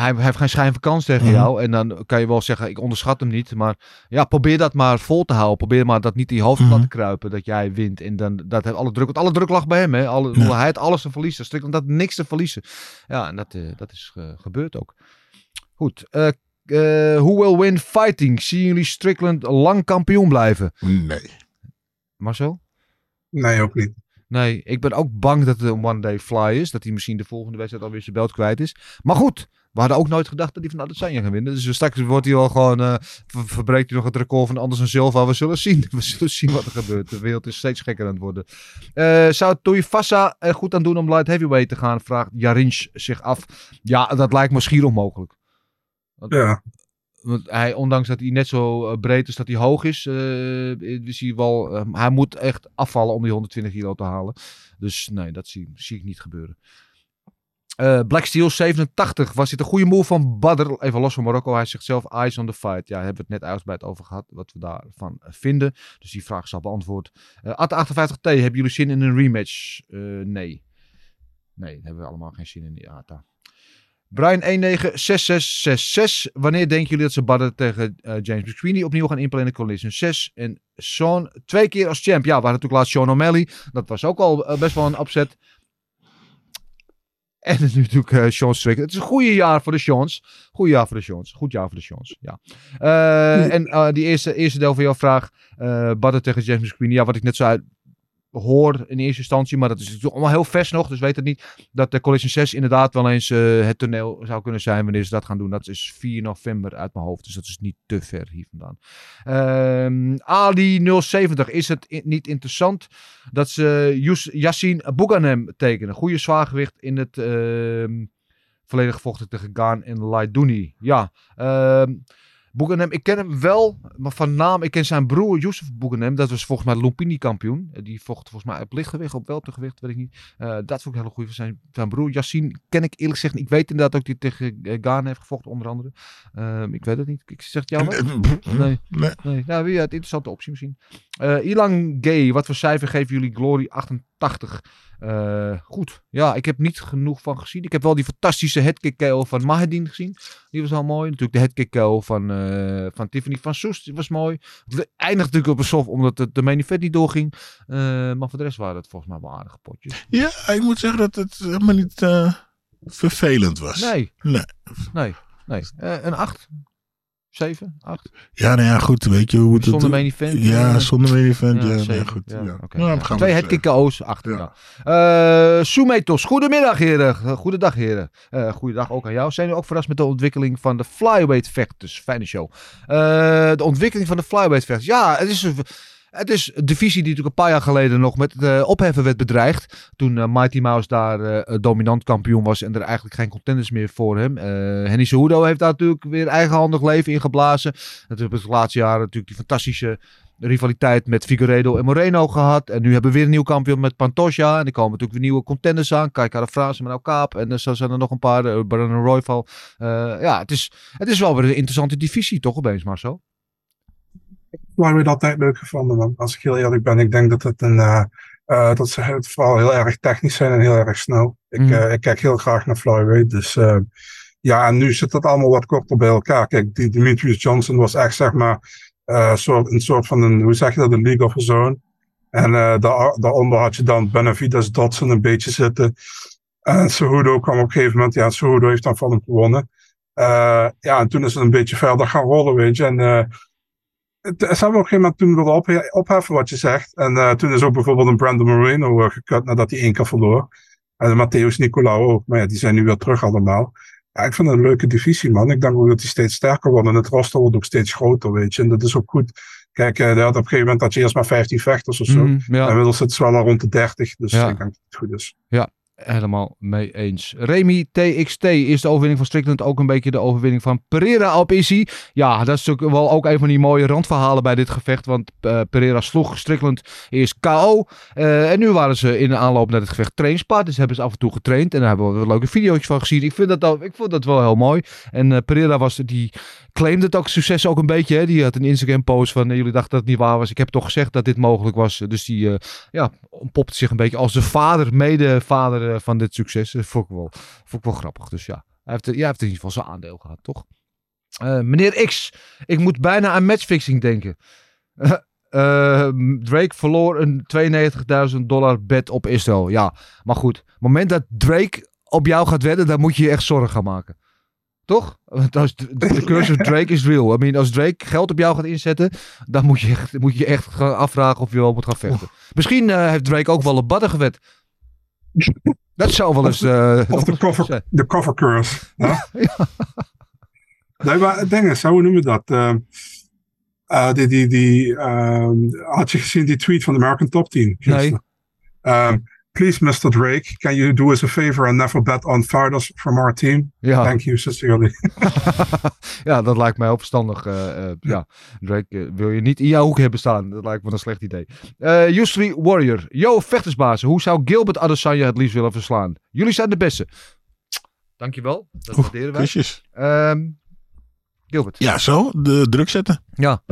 hij, heeft geen schijn van kans tegen Mhm. jou. En dan kan je wel zeggen, ik onderschat hem niet. Maar ja, probeer dat maar vol te houden. Probeer maar dat niet in je hoofd te Mhm. laten kruipen, dat jij wint. En dan, dat heeft alle druk, want alle druk lag bij hem. Hè? Alle, Ja. Hij had alles te verliezen. Strickland had niks te verliezen. Ja, en dat, eh, dat is eh, gebeurd ook. Goed. eh eh, who will win fighting? Zien jullie Strickland lang kampioen blijven? Nee. Marcel? Nee, ook niet. Nee, ik ben ook bang dat het een one-day fly is. Dat hij misschien de volgende wedstrijd alweer zijn belt kwijt is. Maar goed, We hadden ook nooit gedacht dat hij van Adesanya gaan winnen. Dus straks wordt hij al gewoon, eh, ver- verbreekt hij nog het record van Anderson Silva. We zullen zien. We zullen zien wat er gebeurt. De wereld is steeds gekker aan het worden. Eh, zou Tuivasa er goed aan doen om light heavyweight te gaan? Vraagt Jarinch zich af. Ja, dat lijkt me schier onmogelijk. Ja. Want hij, ondanks dat hij net zo eh, breed is dat hij hoog is, is hij wel. hij moet echt afvallen om die 120 kilo te halen. Dus nee, dat zie, zie ik niet gebeuren. Eh, Black Steel 87. Was dit een goede move van Badr? Even los van Marokko. Hij zegt zelf eyes on the fight. Ja, hebben we het net uitgebreid over gehad. Wat we daarvan vinden. Dus die vraag is al beantwoord. Eh Atta58T. Hebben jullie zin in een rematch? Eh, nee. Nee, hebben we allemaal geen zin in. Die Atta. Brian 196666. Wanneer denken jullie dat ze Badr tegen James McSweeney opnieuw gaan inplannen in Collision 6? En Sean twee keer als champ. Ja, we hadden natuurlijk laatst Sean O'Malley. Dat was ook al best wel een opzet. En nu natuurlijk eh Sean. Het is een goede jaar voor de Seans. Goede jaar voor de Seans. Goed jaar voor de Seans. Ja. Eh, en eh, die eerste, eerste deel van jouw vraag. eh Badr tegen James McSweeney. Ja, wat ik net zo uit hoor in eerste instantie. Maar dat is natuurlijk allemaal heel vers nog. Dus weet het niet. Dat de Collision 6 inderdaad wel eens eh, het toneel zou kunnen zijn. Wanneer ze dat gaan doen. Dat is 4 november uit mijn hoofd. Dus dat is niet te ver hier vandaan. Ehm, Ali 070. Is het niet interessant dat ze Yus- Yassine Bouganem tekenen? Goede zwaargewicht in het ehm volledig gevochten tegen Gaan en Laidouni. Ja, ehm Bouganem, ik ken hem wel, maar van naam, ik ken zijn broer Youssef Bouganem. Dat was volgens mij Lumpini kampioen. Eh, Die vocht volgens mij op lichtgewicht, op weltergewicht, weet ik niet. Eh, dat vond ik goede van zijn, zijn broer. Yassine ken ik eerlijk gezegd. Ik weet inderdaad ook hij tegen eh, Gaan heeft gevochten, onder andere. Ehm, ik weet het niet. Ik zeg het jou wat? Nee. Nee. Nee, nou, weer een interessante optie misschien. Eh Ilan Gay, wat voor cijfer geven jullie Glory 88? Eh, goed. Ja, ik heb niet genoeg van gezien. Ik heb wel die fantastische headkick KO van Mahedin gezien. Die was al mooi. Natuurlijk de headkick KO van, eh, van Tiffany van Soest. Die was mooi. Het eindigt natuurlijk op een soft omdat het de main event niet doorging. Eh, maar voor de rest waren het volgens mij wel aardige potjes. Ja, ik moet zeggen dat het helemaal niet vervelend was. Nee. Nee. Nee. Nee. Een 8? 7? 8? Ja, nou ja, goed. Weet je hoe het... Zonder main event, Ja, eh, zonder main event. Ja, ja, zeven. goed. Ja. Nou, Ja. gaan Twee headkick KO's achter. Ja. Eh, Soemetos, goedemiddag heren. Eh, Goedendag heren. Eh goedendag ook aan jou. Zijn jullie ook verrast met de ontwikkeling van de flyweight vechters? Fijne show. De ontwikkeling van de flyweight vechters. Ja, het is een... Het is een divisie die natuurlijk een paar jaar geleden nog met het eh, opheffen werd bedreigd. Toen eh, Mighty Mouse daar eh, dominant kampioen was en er eigenlijk geen contenders meer voor hem. Eh Henny Cejudo heeft daar natuurlijk weer eigenhandig leven in geblazen. Natuurlijk het laatste jaar natuurlijk die fantastische rivaliteit met Figueredo en Moreno gehad. En nu hebben we weer een nieuw kampioen met Pantoja. En er komen natuurlijk weer nieuwe contenders aan. Kijk, Frase met Kaap. En er zijn er nog een paar. Uh, Brandon Royval. Uh, ja, het is, het is wel weer een interessante divisie, toch opeens, Marcel? Flyweight altijd leuk gevonden, man. Als ik heel eerlijk ben, ik denk dat het een... Uh, uh, dat ze het vooral heel erg technisch zijn en heel erg snel. Ik, mm. uh, ik kijk heel graag naar flyweight. Dus ja, en nu zit het allemaal wat korter bij elkaar. Kijk, die Demetrius Johnson was echt, zeg maar, soort, een soort van een, hoe zeg je dat, een League of His Own. En daar, daaronder had je dan Benavides Dodson een beetje zitten. En Cejudo kwam op een gegeven moment, ja, Cejudo heeft dan van hem gewonnen. Ja, en toen is het een beetje verder gaan rollen, weet je. En ze hebben op een gegeven moment toen willen op, opheffen wat je zegt. En uh, toen is ook bijvoorbeeld een Brandon Moreno uh, gekut nadat hij één keer verloor. En Matthäus Nicolau ook. Maar ja, die zijn nu weer terug allemaal. Ja, ik vind het een leuke divisie, man. Ik denk ook dat die steeds sterker wordt. En het roster wordt ook steeds groter, weet je. En dat is ook goed. Kijk, uh, op een gegeven moment had je eerst maar 15 vechters of zo. Mm, ja. Inmiddels zit het wel al rond de 30. Dus ja. ik denk dat het goed is. Ja, helemaal mee eens. Remy TXT is de overwinning van Strickland ook een beetje de overwinning van Pereira op Izzy. Ja, dat is natuurlijk wel ook een van die mooie randverhalen bij dit gevecht. Want uh, Pereira sloeg Strickland eerst KO. Uh, en nu waren ze in de aanloop naar het gevecht trainspaard. Dus hebben ze af en toe getraind. En daar hebben we een leuke video's van gezien. Ik vind dat, al, ik vond dat wel heel mooi. En uh, Pereira was, die claimde het ook succes ook een beetje. Hè? Die had een Instagram post van jullie dachten dat het niet waar was. Ik heb toch gezegd dat dit mogelijk was. Dus die ja, popt zich een beetje als de vader, medevader van dit succes. Dat vond ik wel, vond ik wel grappig. Dus ja, hij heeft, hij heeft in ieder geval zijn aandeel gehad, toch? Uh, meneer X, ik moet bijna aan matchfixing denken. Uh, Drake verloor een 92.000 dollar bet op Israël. Ja, maar goed. Het moment dat Drake op jou gaat wedden, dan moet je je echt zorgen gaan maken. Toch? Want als de, de curse of Drake is real. I mean, als Drake geld op jou gaat inzetten, dan moet je echt, moet je echt gaan afvragen of je wel moet gaan vechten. Misschien uh, heeft Drake ook wel op badden gewet. Dat zou wel eens... eh, Of de cover, de cover curse. hè? Nee, maar het ding is, hoe noemen we dat? Ehm, eh, die, die, die, had je gezien die tweet van de American Top Team? gisteren? Ehm, Please, Mr. Drake, can you do us a favor and never bet on foreigners from our team? Ja. Thank you, sincerely. ja, dat lijkt mij ook verstandig. eh, eh, ja, Drake eh, wil je niet in jouw hoek hebben staan. Dat lijkt me een slecht idee. Eh Yusri Warrior. Yo, vechtersbazen. Hoe zou Gilbert Adesanya het liefst willen verslaan? Jullie zijn de beste. Dankjewel. Dat waarderen wij. kusjes. Ehm, Gilbert. Ja, zo. De druk zetten. Ja.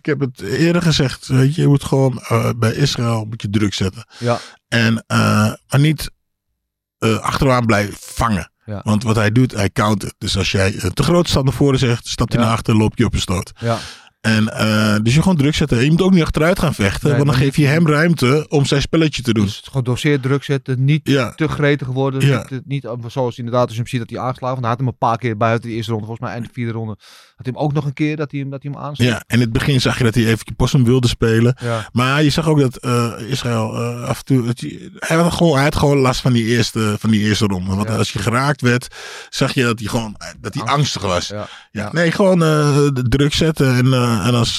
Ik heb het eerder gezegd. Weet je, je moet gewoon eh, bij Israël moet je druk zetten. Ja. En, eh, maar niet eh, achteraan blijven vangen. Ja. Want wat hij doet, hij countert. Dus als jij te grote stap naar voren zegt, stapt hij Ja. naar achter, loop je op een stoot. Ja. En dus je gewoon druk zetten. Je moet ook niet achteruit gaan vechten. Nee, want dan geef je hem ruimte om zijn spelletje te doen. Dus gedoseerd druk zetten. Niet Ja. te gretig worden. Ja. Niet, niet, zoals inderdaad als je hem ziet dat hij aanslaat. Want hij had hem een paar keer buiten de eerste ronde. Volgens mij eind de vierde ronde. Had hij hem ook nog een keer dat hij hem, dat hij hem. Ja, en in het begin zag je dat hij even possum wilde spelen. Ja. Maar je zag ook dat eh, Israël eh, af en toe. dat hij, hij, had gewoon, hij had gewoon last van die eerste, van die eerste ronde. Want Ja. als je geraakt werd, zag je dat hij gewoon dat hij angstig was. Ja. Ja. Nee, gewoon de druk zetten. En, en als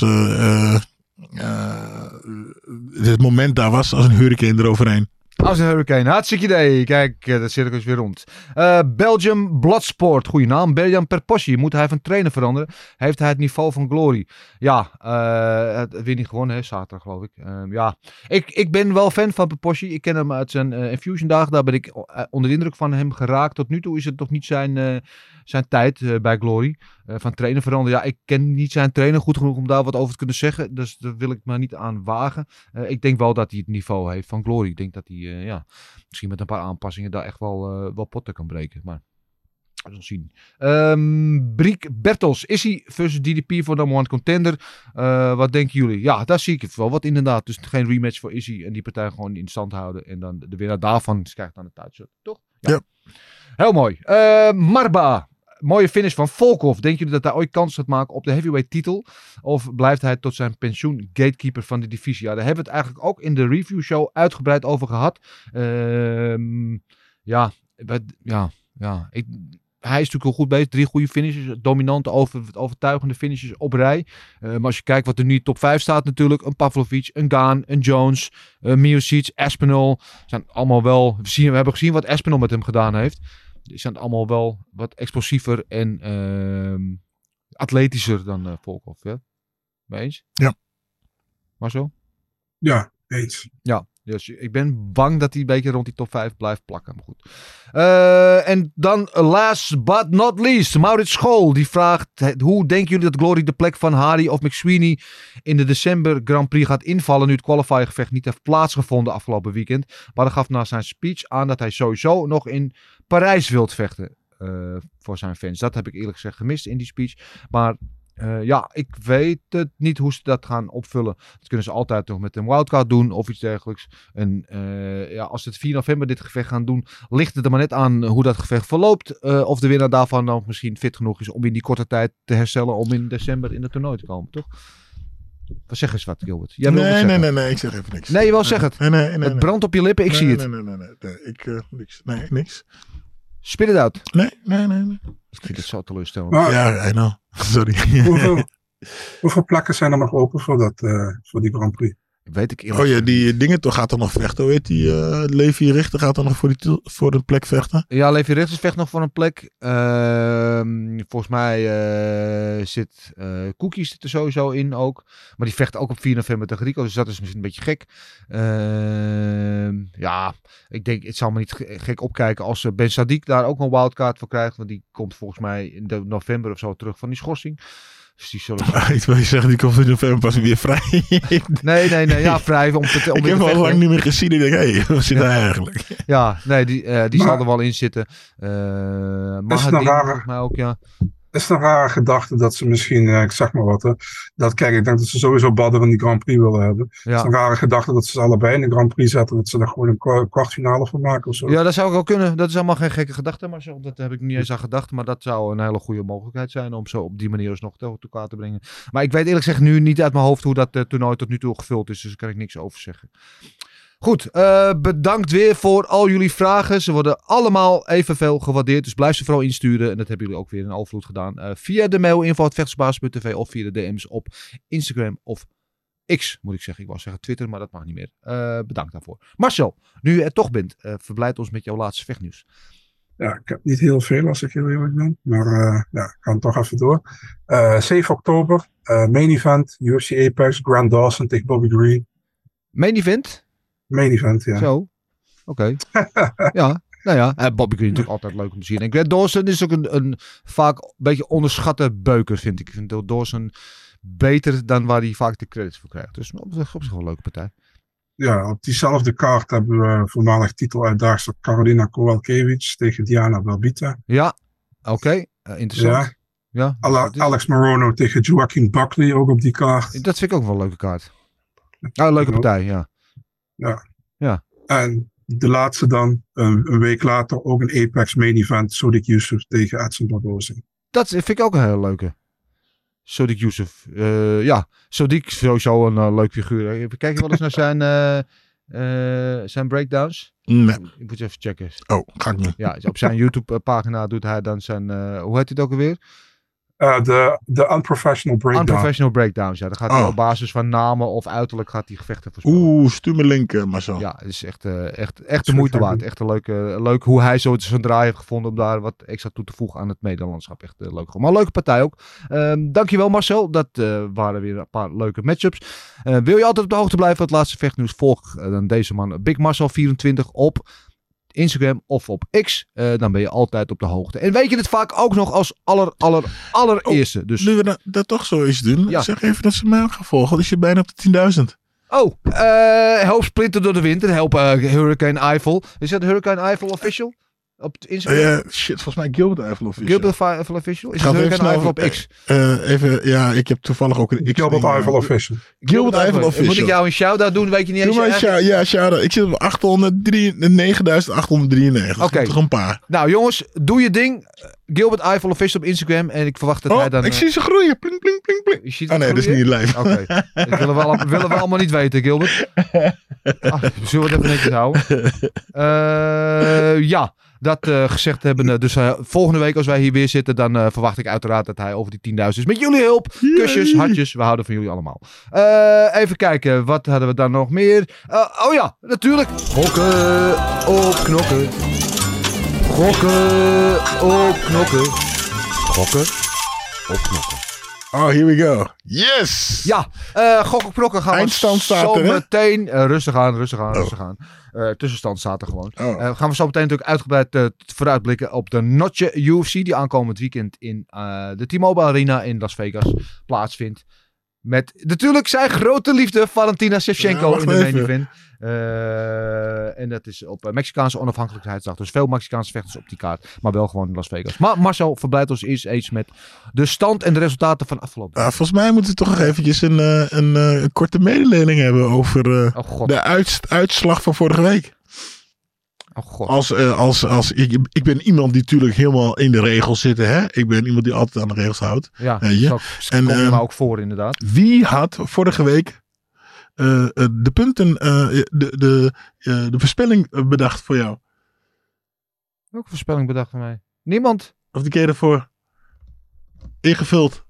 het moment daar was, als een hurricane eroverheen. Als een hurricane. Hartstikke idee. Kijk, eh, cirkel is weer rond. Eh, Belgium Bloodsport. Goeie naam. Belgium Perpossi. Moet hij van trainer veranderen? Heeft hij het niveau van Glory? Ja, eh het weer niet gewonnen, hè? Zaterdag geloof ik. Ehm, ja, ik, ik ben wel fan van Perpossi. Ik ken hem uit zijn eh, Infusion dagen. Daar ben ik onder de indruk van hem geraakt. Tot nu toe is het nog niet zijn, zijn tijd eh, bij Glory. Eh, van trainer veranderen. Ja, ik ken niet zijn trainer goed genoeg om daar wat over te kunnen zeggen. Dus daar wil ik me niet aan wagen. Eh, ik denk wel dat hij het niveau heeft van Glory. Ik denk dat hij ja, misschien met een paar aanpassingen daar echt wel, wel potten kan breken. Maar we zullen zien. Ehm Briek Bertels. Is hij versus DDP voor number one contender? Wat denken jullie? Ja, daar zie ik het wel wat inderdaad. Dus geen rematch voor Izzy en die partij gewoon in stand houden. En dan de winnaar daarvan krijgt dan de title. Toch? Ja. Heel mooi. Eh, Marba. Mooie finish van Volkov. Denken jullie dat hij ooit kans gaat maken op de heavyweight titel? Of blijft hij tot zijn pensioen gatekeeper van de divisie? Ja, daar hebben we het eigenlijk ook in de review show uitgebreid over gehad. Ehm, ja, ja, ja. Hij is natuurlijk wel goed bezig. Drie goede finishes. Dominante, over, overtuigende finishes op rij. Eh, maar als je kijkt wat er nu top 5 staat natuurlijk. Een Pavlovic, een Gaan, een Jones, een Miocic, Espinol. Zijn allemaal wel... We, zien, we hebben gezien wat Espinol met hem gedaan heeft. Die zijn allemaal wel wat explosiever en ehm, atletischer dan eh Volkov. Ja? Mee eens? Ja. Maar zo? Ja, eens. Ja, dus ik ben bang dat hij een beetje rond die top 5 blijft plakken. Maar goed. Eh, en dan last but not least, Maurits School. Die vraagt, eh, hoe denken jullie dat Glory de plek van Hardy of McSweeney in de december Grand Prix gaat invallen nu het qualifying gevecht niet heeft plaatsgevonden afgelopen weekend. Maar hij gaf na zijn speech aan dat hij sowieso nog in Parijs wilt vechten eh, voor zijn fans. Dat heb ik eerlijk gezegd gemist in die speech. Maar eh, ja, ik weet het niet hoe ze dat gaan opvullen. Dat kunnen ze altijd nog met een wildcard doen of iets dergelijks. En eh, ja, als ze het 4 november dit gevecht gaan doen, ligt het er maar net aan hoe dat gevecht verloopt. Eh, of de winnaar daarvan dan misschien fit genoeg is om in die korte tijd te herstellen om in december in het toernooi te komen, toch? Wat zeg eens wat, Gilbert? Jij nee, nee, nee, nee, ik zeg even niks. Nee, je wil zeggen het. Nee, nee, nee, het brandt op je lippen, ik zie het. Nee, nee, nee, nee, nee. Ik, niks. Nee, niks. Spit het uit. Nee, nee, nee. nee. Ik vind het zo teleurstellend. Maar- Ja, I know. Sorry. Hoeveel, hoeveel plekken zijn er nog open voor, dat, eh, voor die Grand Prix? Weet ik eerlijk Oh ja, die dingen toch gaat er nog vechten. Hoe heet die? eh Levi Richter gaat er nog voor, die, voor een plek vechten. Ja, Levi Richters vecht nog voor een plek. Ehm, volgens mij eh, zit eh Cookies zit er sowieso in ook. Maar die vecht ook op 4 november tegen Rico. Dus dat is misschien een beetje gek. Ehm, ja, ik denk, het zal me niet ge- gek opkijken als Ben Sadiq daar ook een wildcard voor krijgt. Want die komt volgens mij in de november of zo terug van die schorsing. Dus die zullen... Ik wil je zeggen, die komt in november pas weer vrij. Nee, nee, nee. Ja, vrij. Om te, om ik heb hem al lang niet meer gezien. Ik denk, hé, hey, waar zit Ja. hij eigenlijk? Ja, nee, die, eh, die Maar- zal er wel in zitten. Uh, een Mahadin, rare- volgens mij ook, ja. Is een rare gedachte dat ze misschien, eh, ik zeg maar wat, hè, dat kijk, ik denk dat ze sowieso Badder in die Grand Prix willen hebben. Het is een rare gedachte dat ze ze allebei in de Grand Prix zetten, dat ze er gewoon een kwa- kwartfinale van maken of zo. Ja, dat zou ik wel kunnen. Dat is allemaal geen gekke gedachte, maar zo, dat heb ik niet eens aan gedacht. Maar dat zou een hele goede mogelijkheid zijn om zo op die manier alsnog te tot elkaar te brengen. Maar ik weet eerlijk gezegd nu niet uit mijn hoofd hoe dat eh, toernooi tot nu toe gevuld is, dus daar kan ik niks over zeggen. Goed, eh, bedankt weer voor al jullie vragen. Ze worden allemaal evenveel gewaardeerd. Dus blijf ze vooral insturen. En dat hebben jullie ook weer in overvloed gedaan. Eh, via de mail info.vechtersbaas.tv of via de DM's op Instagram of X, moet ik zeggen. Ik wou zeggen Twitter, maar dat mag niet meer. Eh, bedankt daarvoor. Marcel, nu je er toch bent, verblijd ons met jouw laatste vechtnieuws. Ja, ik heb niet heel veel als ik heel eerlijk ben. Maar ja, ik ga toch even door. Eh 7 oktober, main event, UFC Apex, Grand Dawson tegen Bobby Green. Main event? Main event, ja. Zo. Oké. ja. Nou ja, eh, Bobby Green natuurlijk altijd leuk om te zien. En Grant Dawson is ook een, een vaak een beetje onderschatte beuker, vind ik. Ik vind Dawson beter dan waar hij vaak de credits voor krijgt. Dus op zich, op zich wel een leuke partij. Ja, op diezelfde kaart hebben we voormalig titeluitdagster Carolina Kowalkiewicz tegen Diana Belbita. Ja, oké. eh, interessant. Ja. Ja. Ale- Alex Morono tegen Joaquin Buckley ook op die kaart. Dat vind ik ook wel een leuke kaart. Ah, een leuke partij, ja. Ja. Ja. En de laatste dan, een, een week later, ook een Apex main event. Sodik Yusuf tegen Edson Barboza. Dat vind ik ook een hele leuke. Sodik Youssef. Eh, ja, Sodik is sowieso een eh, leuk figuur. hè. Kijk je wel eens naar zijn, eh, eh, zijn breakdowns? Nee. Ik moet je even checken. Oh, ga ik niet. Ja, op zijn YouTube-pagina doet hij dan zijn... eh, hoe heet het ook alweer? Eh, de, de Unprofessional Breakdown. Unprofessional Breakdowns. Ja, dan gaat hij Oh. op basis van namen of uiterlijk gaat hij gevechten voorspellen. Oeh, stuur me link, eh, Marcel. Ja, het is echt, eh, echt, echt de moeite waard. Echt een leuke, leuk hoe hij zo zijn draai heeft gevonden om daar wat extra toe te voegen aan het Nederlandschap. Echt eh, leuk. Maar een leuke partij ook. Ehm, dankjewel Marcel. Dat eh, waren weer een paar leuke matchups. Eh, wil je altijd op de hoogte blijven van het laatste vechtnieuws? Volg dan deze man Big Marcel24 op Instagram of op X. Eh, dan ben je altijd op de hoogte. En weet je het vaak ook nog als aller, aller, allereerste. Dus... Nu we dat, dat toch zo eens doen, Ja. zeg even dat ze mij ook gaan volgen. Dan is je bijna op de 10.000. Oh, eh help Splinter door de winter. Help eh, Hurricane Eiffel. Is dat Hurricane Eiffel official? Op het Instagram? Eh, shit, volgens mij Gilbert Eiffel of Gilbert Eiffel official? Is Gaat het even Hurricane snel Eiffel op X? Eh, even, ja, ik heb toevallig ook een X. Gilbert Eiffel Official. Gilbert Eiffel Official. Moet ik jou een shout-out doen? Weet je niet Doe eens maar een eigen- shout- ja, shout Ik zit op 803 9893. Oké. Toch een paar. Nou jongens, doe je ding. Gilbert Eiffel official op Instagram. En ik verwacht dat Oh, hij dan... ik zie ze groeien. Pling, pling, pling, pling. je ziet Oh nee, dat is groeien? niet live. Oké, dat willen we, allemaal, willen we allemaal niet weten, Gilbert. Ah, zullen we het even netjes houden? Eh, ja, dat eh, gezegd hebben. eh, dus eh, volgende week als wij hier weer zitten, dan eh, verwacht ik uiteraard dat hij over die 10.000 is. Met jullie hulp, kusjes, hartjes, we houden van jullie allemaal. Eh, even kijken, wat hadden we dan nog meer? Oh ja, natuurlijk. Gokken op knokken. Gokken op knokken. Gokken op knokken. Oh, here we go. Yes! Ja, eh gok op knokken gaan we Eindstand staat zo er, meteen... eh, rustig aan, rustig aan, rustig aan. Eh, tussenstand staat er gewoon. Oh. Eh, gaan we zo meteen natuurlijk uitgebreid eh, vooruitblikken op de Notje UFC... die aankomend weekend in eh, de T-Mobile Arena in Las Vegas plaatsvindt. Met natuurlijk zijn grote liefde Valentina Shevchenko Ja, in de main even. event. Eh, en dat is op eh, Mexicaanse onafhankelijkheidsdag. Dus veel Mexicaanse vechters op die kaart. Maar wel gewoon in Las Vegas. Maar Marcel verblijdt ons eerst eens met de stand en de resultaten van afgelopen volgens mij moeten we toch nog eventjes een, eh, een, een korte mededeling hebben over Oh de uits- uitslag van vorige week. Oh god. Als, eh, als, als, ik, ik ben iemand die natuurlijk helemaal in de regels zit. Hè? Ik ben iemand die altijd aan de regels houdt. Ja, Weet je? En, kom je ehm, me ook voor inderdaad. Wie had vorige week eh, eh, de punten, eh, de, de, eh, de voorspelling eh, bedacht voor jou? Welke voorspelling bedacht van mij? Niemand. Of die keer ervoor? Ingevuld.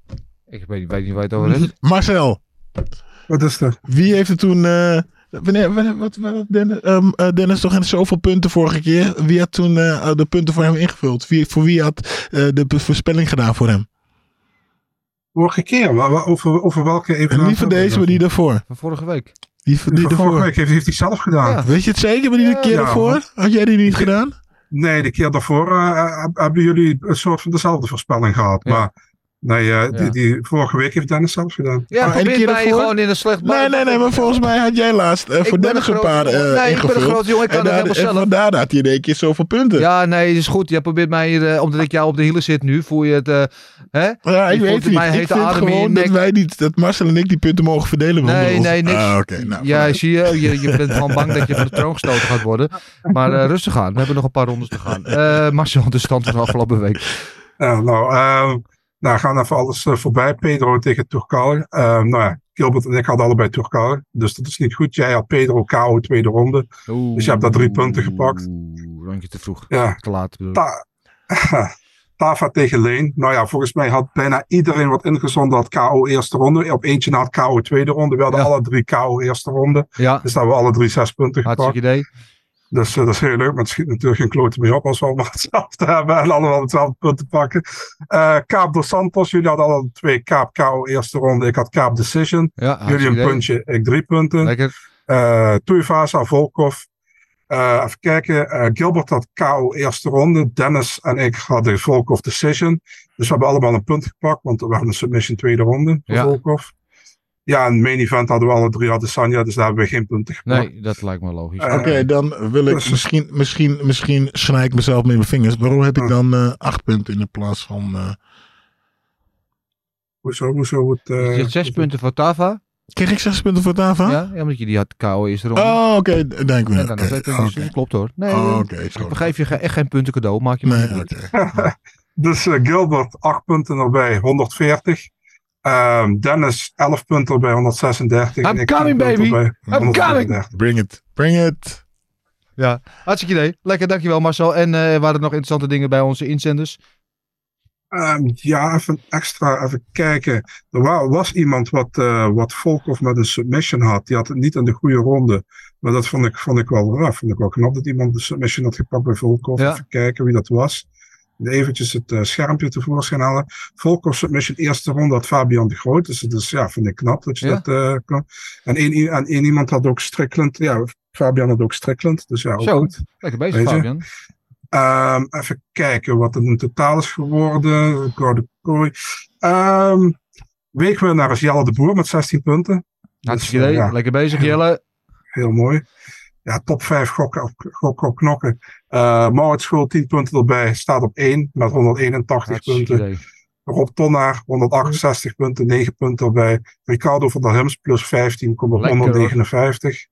Ik weet, weet niet waar je het over hebt. Marcel, Wat is dat? wie heeft er toen... eh, wanneer, wanneer, wat, Dennis, ehm, eh, Dennis toch in zoveel punten vorige keer? Wie had toen eh, de punten voor hem ingevuld? Wie, voor wie had eh, de voorspelling gedaan voor hem? Vorige keer, over, over welke En evenement? niet van deze, maar die daarvoor. Van vorige week. Die, die, Die van vorige week heeft, heeft hij zelf gedaan. Ja. Weet je het zeker, maar die Ja. keer Ja, daarvoor? Had jij die niet gedaan? Nee, de keer daarvoor eh, hebben jullie een soort van dezelfde voorspelling gehad. Ja. Maar nee, eh, Ja. die vorige week heeft Dennis zelf gedaan. Ja, Oh, en de probeer mij gewoon in een slecht Nee, nee, nee, maar volgens mij had jij laatst eh, Ik voor Dennis een paar eh. Nee, ik ben een ingevuld. grote jongen, ik kan en het daar- helemaal en zelf. vandaar had hij in één keer zoveel punten. Ja, nee, is goed. Jij probeert mij hier, eh, omdat ik jou op de hielen zit nu, voel je het, eh, hè? Ja, ik Je weet het mij niet. Ik vind gewoon dat wij niet, dat Marcel en ik die punten mogen verdelen. Nee, nee, niks. Ah, oké. nou, ja, vanuit. zie je, je, je bent gewoon bang dat je van de troon gestoten gaat worden. Maar eh, rustig aan, we hebben nog een paar rondes te gaan. Eh Marcel, de stand van de afgelopen week. Nou, ehm, nou, gaan even alles eh, voorbij. Pedro tegen Turcal. Ehm nou ja, Gilbert en ik hadden allebei Turcal. Dus dat is niet goed. Jij had Pedro KO tweede ronde. Dus je hebt daar drie punten gepakt. Oeh, rondje te vroeg. Ja. Te laat. bedoel ik. Ta Tava tegen Leen. Nou ja, volgens mij had bijna iedereen wat ingezonden had KO eerste ronde. Op eentje na het KO tweede ronde. We hadden Ja. alle drie KO eerste ronde. Ja, Dus daar hebben we alle drie zes punten gepakt. hartstikke idee. Dus eh, dat is heel leuk, maar het schiet natuurlijk geen klote mee op als we allemaal hetzelfde hebben en allemaal hetzelfde punten pakken. Eh Kaap dos Santos, jullie hadden alle twee Kaap KO eerste ronde. Ik had Kaap Decision. Ja, Jullie een idee. puntje, ik drie punten. Lekker. Tuivasa, Volkov. Even kijken. Gilbert had KO eerste ronde. Dennis en ik hadden Volkov Decision. Dus we hebben allemaal een punt gepakt, want we hadden een submission tweede ronde voor Ja. Volkov. Ja, en main event hadden we alle drie hadden Sanja, dus daar hebben we geen punten gepakt. Nee, dat lijkt me logisch. Eh, Oké, dan wil ik dus- misschien, misschien, misschien snij ik mezelf met mijn vingers. Waarom heb ik Ah. dan eh, acht punten in plaats van... eh, Hoezo, hoezo het... eh, je hebt zes punten voor Tava. Kreeg ik zes punten voor Tava? Ja, ja, omdat je die had KO eerste ronde. Oh, oké. Denk ik en wel. dan Oké, nog twee punten. dus oké. dat klopt hoor. Nee, Oh, Oké, is ik goed. geef je echt geen punten cadeau. Maak je maar Nee, niet. Dus Gilbert 8 punten erbij, 140. Ehm, Dennis 11 punten erbij, 136. I'm en ik 10 coming, baby. I'm coming. 133. Bring it. Bring it. Ja, hartstikke idee. Lekker, dankjewel Marcel. En eh waren er nog interessante dingen bij onze inzenders? Ehm, ja, even extra even kijken. Er wa- was iemand wat, eh wat Volkov met een submission had. Die had het niet in de goede ronde. Maar dat vond ik, vond ik, wel, ja, vond ik wel knap dat iemand de submission had gepakt bij Volkov. Ja. Even kijken wie dat was. Eventjes het eh, schermpje tevoorschijn halen. Volkov submission eerste ronde had Fabian de Groot. Dus dat is, ja, vind ik knap dat je Ja. dat eh, kan. En één, en één iemand had ook Strickland. Ja, Fabian had ook Strickland. Dus ja, ook Zo. goed. Lekker bezig? Fabian. Ehm, even kijken wat het in totaal is geworden. Gordon Kooi. Ehm weekwinnaar is Jelle de Boer met 16 punten. Hartstikke Dus, eh, idee. ja, Lekker bezig Jelle. heel mooi. Ja, top 5 gokken, gokken, knokken. Eh Maurits Schul 10 punten erbij. Staat op 1 met 181 Hartstikke punten. idee. Rob Tonnaar 168 punten, 9 punten erbij. Ricardo van der Hems plus 15, komt op Lekker, hoor. 159.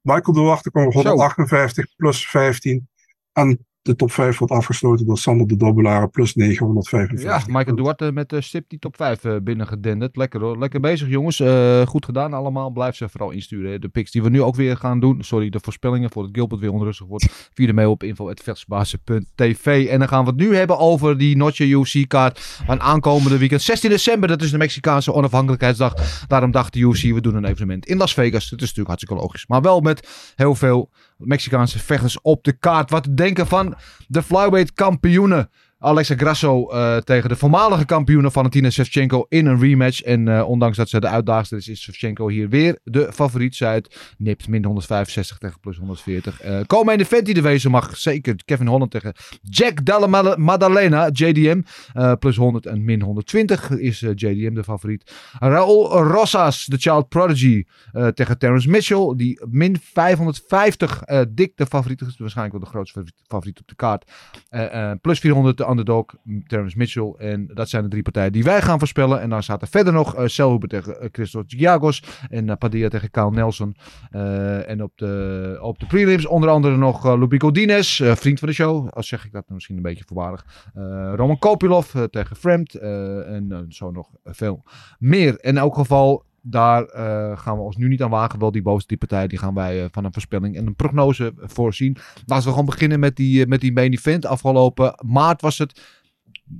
Michael Duarte komt op Zo. 158 plus 15. En de top 5 wordt afgesloten door Sander de Dobbelaar plus 955. Ja, Michael Duarte met de stip die top 5 uh, binnengedenderd. Lekker hoor. Lekker bezig jongens. Eh, goed gedaan allemaal. Blijf ze vooral insturen. hè. De picks die we nu ook weer gaan doen. Sorry, de voorspellingen voor het Gilbert weer onrustig wordt. Via de mail op info.vechtbazen.tv En dan gaan we het nu hebben over die Notje UFC kaart van aankomende weekend. 16 december, dat is de Mexicaanse onafhankelijkheidsdag. Daarom dacht de UFC, we doen een evenement in Las Vegas. Dat is natuurlijk hartstikke logisch. Maar wel met heel veel Mexicaanse vechters op de kaart. Wat denken van de flyweight kampioenen. Alexa Grasso uh, tegen de voormalige kampioene Valentina Shevchenko in een rematch. En uh, ondanks dat ze de uitdagster is, is Shevchenko hier weer de favoriet. Zij nipt min 165 tegen plus 140. Uh, komen in de vent die de wezen mag. Zeker Kevin Holland tegen Jack Della Maddalena, JDM. Plus 100 en min 120 is JDM de favoriet. Raul Rosas, de Child Prodigy, tegen Terence Mitchell. Die min 550 uh, dik de favoriet is. Waarschijnlijk wel de grootste favoriet op de kaart. Plus 400 de underdog, Terence Mitchell. En dat zijn de drie partijen die wij gaan voorspellen. En dan staat er verder nog uh, tegen uh, Christos Giagos. En uh, Padilla tegen Kyle Nelson. En op de, op de prelims onder andere nog Lubico Dines, vriend van de show. Als zeg ik dat misschien een beetje voorwaardig. Roman Kopilov tegen Fremd. En zo nog veel meer. In elk geval daar uh, gaan we ons nu niet aan wagen. Wel die bovenste die partij, die gaan wij uh, van een voorspelling en een prognose voorzien. Laten we gewoon beginnen met die, uh, met die main event. Afgelopen maart was het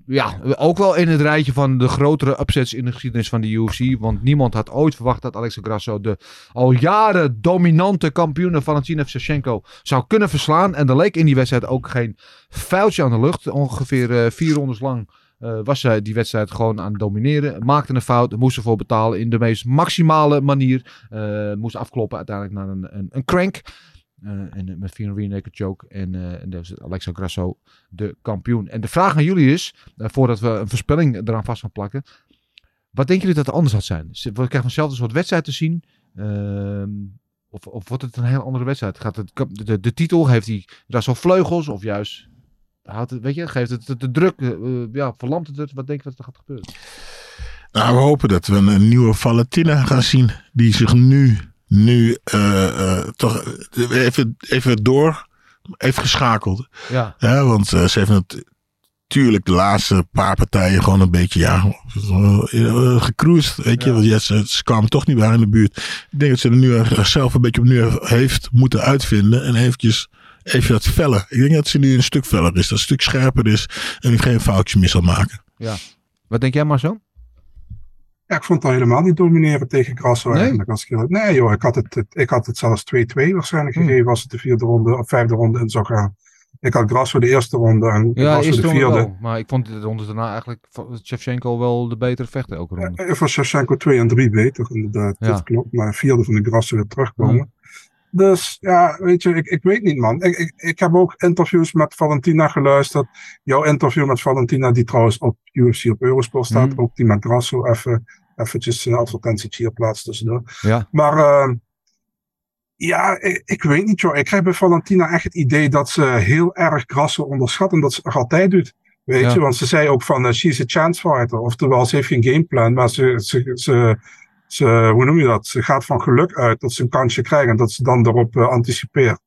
ja, ook wel in het rijtje van de grotere upsets in de geschiedenis van de UFC. Want niemand had ooit verwacht dat Alexa Grasso de al jaren dominante kampioene Valentina Shevchenko zou kunnen verslaan. En er leek in die wedstrijd ook geen vuiltje aan de lucht. Ongeveer vier rondes lang uh, was zij die wedstrijd gewoon aan het domineren. Maakte een fout, moest ervoor betalen in de meest maximale manier. Uh, moest afkloppen uiteindelijk naar een, een, een crank. Uh, en met via een rear naked choke. En, en dus Alexa Grasso de kampioen. En de vraag aan jullie is, voordat we een voorspelling eraan vast gaan plakken. Wat denken jullie dat het anders had zijn? We krijgen vanzelfde soort wedstrijd te zien. Ehm, of, of wordt het een heel andere wedstrijd? Gaat het, de, de, de titel, heeft hij Grasso vleugels? Of juist, houdt het, weet je, geeft het de, de druk? ja, verlamt het het? Wat denk je dat er gaat gebeuren? Nou, we hopen dat we een, een nieuwe Valentina gaan zien. Die zich nu nu uh, uh, toch even, even door heeft geschakeld. Ja. ja want ze heeft het tuurlijk de laatste paar partijen gewoon een beetje, ja, gecruised. Weet je, want ja, ze, ze kwamen toch niet bij haar in de buurt. Ik denk dat ze er nu eh, zelf een beetje opnieuw heeft moeten uitvinden. En eventjes even dat feller. Ik denk dat ze nu een stuk feller is. Dat een stuk scherper is. En die geen foutjes meer zal maken. Ja. Wat denk jij maar zo? Ja, ik vond het al helemaal niet domineren tegen Grasso Nee? eigenlijk. Als ik, nee joh, ik had het, ik had het zelfs 2-2 waarschijnlijk Hmm. gegeven als het de vierde ronde of vijfde ronde in zou gaan. Ik had Grasso de eerste ronde en Ja, Grasso de ronde vierde. wel. Maar ik vond de ronde daarna eigenlijk van Shevchenko wel de betere vechter elke ronde. Eh, Voor Shevchenko 2 en 3 beter, inderdaad. Ja. Dat klopt. Maar vierde van de Grasso weer terugkomen. Dus ja, weet je, ik, ik weet niet man. Ik, ik, ik heb ook interviews met Valentina geluisterd. Jouw interview met Valentina, die trouwens op UFC op Eurosport staat. Mhm. Ook die met Grasso, even eventjes een advertentietje hier plaatsen tussendoor. Ja. Maar ehm, ja, ik, ik weet niet joh. Ik krijg bij Valentina echt het idee dat ze heel erg Grasso onderschat. En dat ze het nog altijd doet. Weet Ja. je, want ze zei ook van, eh, she's a chance fighter. Oftewel, ze heeft geen gameplan, maar ze, ze, ze, ze, hoe noem je dat? Ze gaat van geluk uit dat ze een kansje krijgt en dat ze dan daarop eh, anticipeert.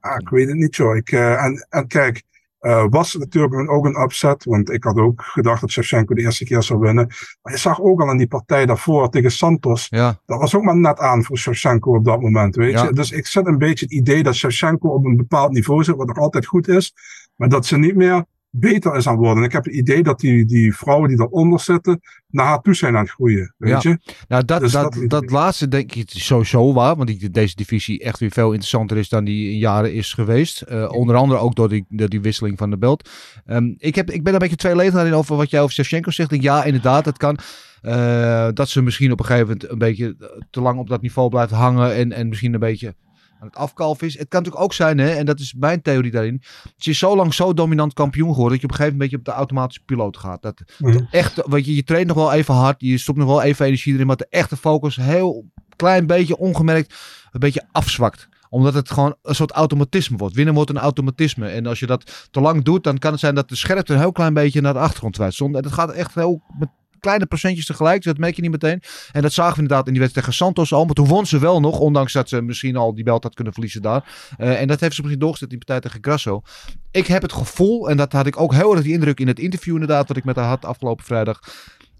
Ah, ik weet het niet joh. Ik, eh, en, en kijk, eh, was natuurlijk ook een upset, want ik had ook gedacht dat Shevchenko de eerste keer zou winnen. Maar je zag ook al in die partij daarvoor tegen Santos, Ja. dat was ook maar net aan voor Shevchenko op dat moment, weet Ja. je. Dus ik zet een beetje het idee dat Shevchenko op een bepaald niveau zit, wat nog altijd goed is, maar dat ze niet meer beter is aan het worden. En ik heb het idee dat die, die vrouwen die daaronder zitten, naar haar toe zijn aan het groeien, weet Ja. je. Nou, dat, Dus dat, dat- dat, laatste denk ik sowieso waar. Want die, deze divisie echt weer veel interessanter is dan die in jaren is geweest. Eh, onder andere ook door die, door die wisseling van de belt. Ehm, ik, heb, ik ben een beetje tweeledig daarin over wat jij over Shevchenko zegt. Ja, inderdaad, het kan. Eh, dat ze misschien op een gegeven moment een beetje te lang op dat niveau blijft hangen. En, en misschien een beetje aan het afkalven is. Het kan natuurlijk ook zijn, hè, en dat is mijn theorie daarin. Ze is zo lang zo dominant kampioen geworden. dat je op een gegeven moment op de automatische piloot gaat. Dat, Mhm. echt, weet je, je traint nog wel even hard, je stopt nog wel even energie erin, maar de echte focus heel klein beetje ongemerkt een beetje afzwakt omdat het gewoon een soort automatisme wordt. Winnen wordt een automatisme. En als je dat te lang doet, dan kan het zijn dat de scherpte een heel klein beetje naar de achtergrond wijst. Zonder- Dat gaat echt heel met kleine procentjes tegelijk. Dus dat merk je niet meteen. En dat zagen we inderdaad in die wedstrijd tegen Santos al. Maar toen won ze wel nog. Ondanks dat ze misschien al die belt had kunnen verliezen daar. Eh, en dat heeft ze misschien doorgezet in die partij tegen Grasso. Ik heb het gevoel, en dat had ik ook heel erg die indruk in het interview inderdaad. Wat ik met haar had afgelopen vrijdag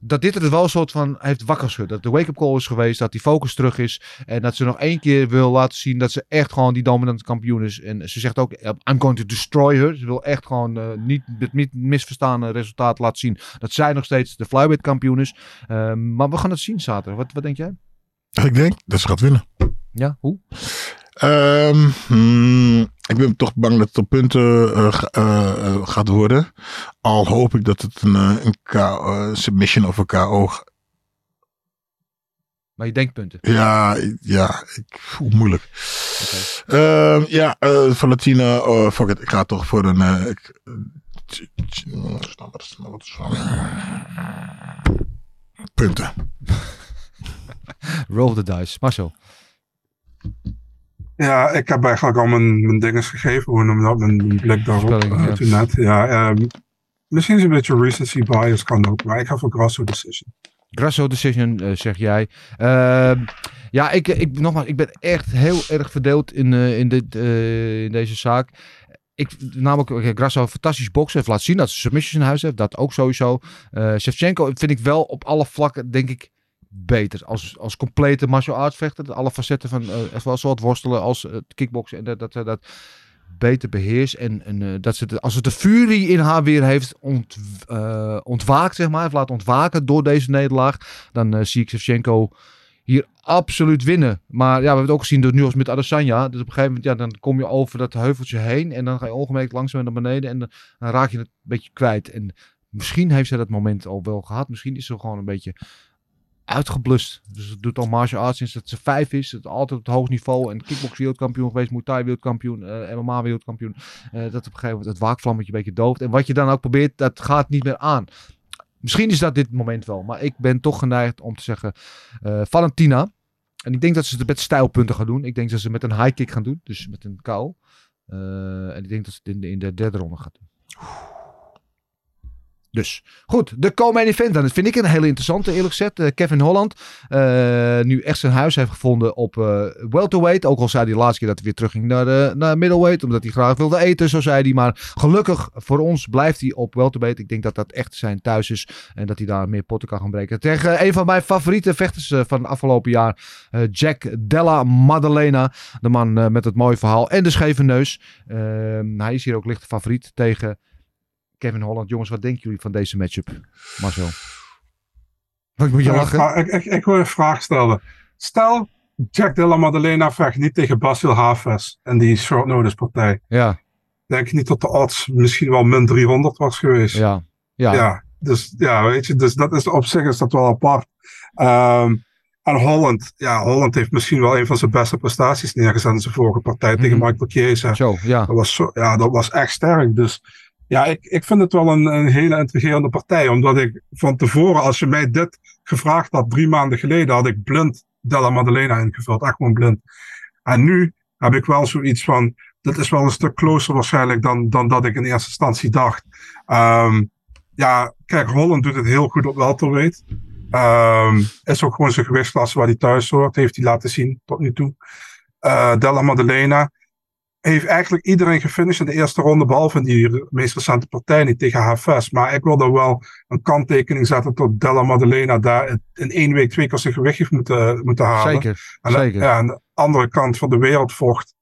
dat dit er wel een soort van heeft wakker geschud. Dat de wake-up call is geweest, dat die focus terug is. En dat ze nog één keer wil laten zien dat ze echt gewoon die dominante kampioen is. En ze zegt ook, I'm going to destroy her. Ze wil echt gewoon eh, niet het niet misverstaande resultaat laten zien. Dat zij nog steeds de flyweight kampioen is. Eh, maar we gaan het zien zaterdag. Wat, wat denk jij? Ik denk dat ze gaat winnen. Ja, hoe? Ehm, hmm, ik ben toch bang dat het op punten eh, eh, eh, gaat worden. Al hoop ik dat het een, een KO, submission of een KO. Maar je denkt punten. Ja, ja, ik voel moeilijk. Ehm, ja, eh Valentina, oh, fuck it, ik ga toch voor een. ik- Punten. Roll the dice. Marcel. Ja, ik heb eigenlijk al mijn, mijn gegeven. Hoe noem je dat? Mijn, mijn blik daarop. Eh, toen net. Ja, ehm, misschien is een beetje recency bias kan ook. Maar ik ga voor Grasso decision. Grasso decision, eh, zeg jij. Ehm, ja, ik, ik, nogmaals, ik ben echt heel erg verdeeld in, eh, in, dit, in deze zaak. Ik, namelijk, Grasso fantastisch boksen. Heeft laten zien dat ze submissions in huis heeft. Dat ook sowieso. Shevchenko vind ik wel op alle vlakken, denk ik, beter. Als, als complete martial arts vechter. Alle facetten van, eh zowel zowel het worstelen als het kickboksen. En dat, dat, dat, dat beter beheerst. En, en eh, dat ze de, als het de furie in haar weer heeft ont, eh, ontwaakt, zeg maar. Heeft laten ontwaken door deze nederlaag. Dan eh, zie ik Shevchenko hier absoluut winnen. Maar ja, we hebben het ook gezien door nu als met Adesanya. Dus op een gegeven moment, ja, dan kom je over dat heuveltje heen. En dan ga je ongemerkt langzaam naar beneden. En dan, dan raak je het een beetje kwijt. En misschien heeft ze dat moment al wel gehad. Misschien is ze gewoon een beetje uitgeblust. Dus het doet al martial arts sinds dat ze vijf is. Het altijd op het hoog niveau. En kickbox wereldkampioen geweest. Muay Thai wereldkampioen. eh, MMA wereldkampioen. Eh, dat op een gegeven moment het waakvlammetje een beetje dooft. En wat je dan ook probeert, dat gaat niet meer aan. Misschien is dat dit moment wel. Maar ik ben toch geneigd om te zeggen eh, Valentina. En ik denk dat ze het met stijlpunten gaan doen. Ik denk dat ze met een high kick gaan doen. Dus met een kou. En ik denk dat ze het in de, in de derde ronde gaat doen. Dus goed, de co-main event dan. Dat vind ik een hele interessante eerlijk gezegd. Eh, Kevin Holland eh, nu echt zijn huis heeft gevonden op eh, welterweight. Ook al zei hij de laatste keer dat hij weer terugging naar, naar middleweight. Omdat hij graag wilde eten, zo zei hij. Maar gelukkig voor ons blijft hij op welterweight. Ik denk dat dat echt zijn thuis is. En dat hij daar meer potten kan gaan breken. Tegen een van mijn favoriete vechters van het afgelopen jaar. Jack Della Maddalena. De man met het mooie verhaal en de scheve neus. Ehm, hij is hier ook licht favoriet tegen Kevin Holland. Jongens, wat denken jullie van deze matchup? Marcel. Wat moet je Ja, lachen? ik, ik, ik wil een vraag stellen. Stel, Jack Della Maddalena vecht niet tegen Basil Haves en die short notice partij. Ja, Denk je niet dat de odds misschien wel min 300 was geweest? ja, ja. Ja, dus ja, weet je, dus dat is op zich is dat wel apart. Ehm, en Holland, ja, Holland heeft misschien wel een van zijn beste prestaties neergezet in zijn vorige partij tegen Mhm. Michael Chiesa. Zo, ja. Dat was, zo, ja, dat was echt sterk. Dus ja, ik, ik vind het wel een, een hele intrigerende partij. Omdat ik van tevoren, als je mij dit gevraagd had drie maanden geleden, had ik blind Della Maddalena ingevuld. Echt gewoon blind. En nu heb ik wel zoiets van, dit is wel een stuk closer waarschijnlijk dan, dan dat ik in eerste instantie dacht. Ehm, ja, kijk, Holland doet het heel goed op welterweight. Ehm is ook gewoon zijn gewichtsklasse waar hij thuis hoort. Heeft hij laten zien tot nu toe. Eh Della Maddalena heeft eigenlijk iedereen gefinished in de eerste ronde, behalve die meest recente partij niet tegen HFS. Maar ik wil daar wel een kanttekening zetten tot Della Maddalena daar in één week twee keer zijn gewicht heeft moeten, moeten halen. Zeker, En, zeker. Ja, aan de andere kant van de wereld vocht.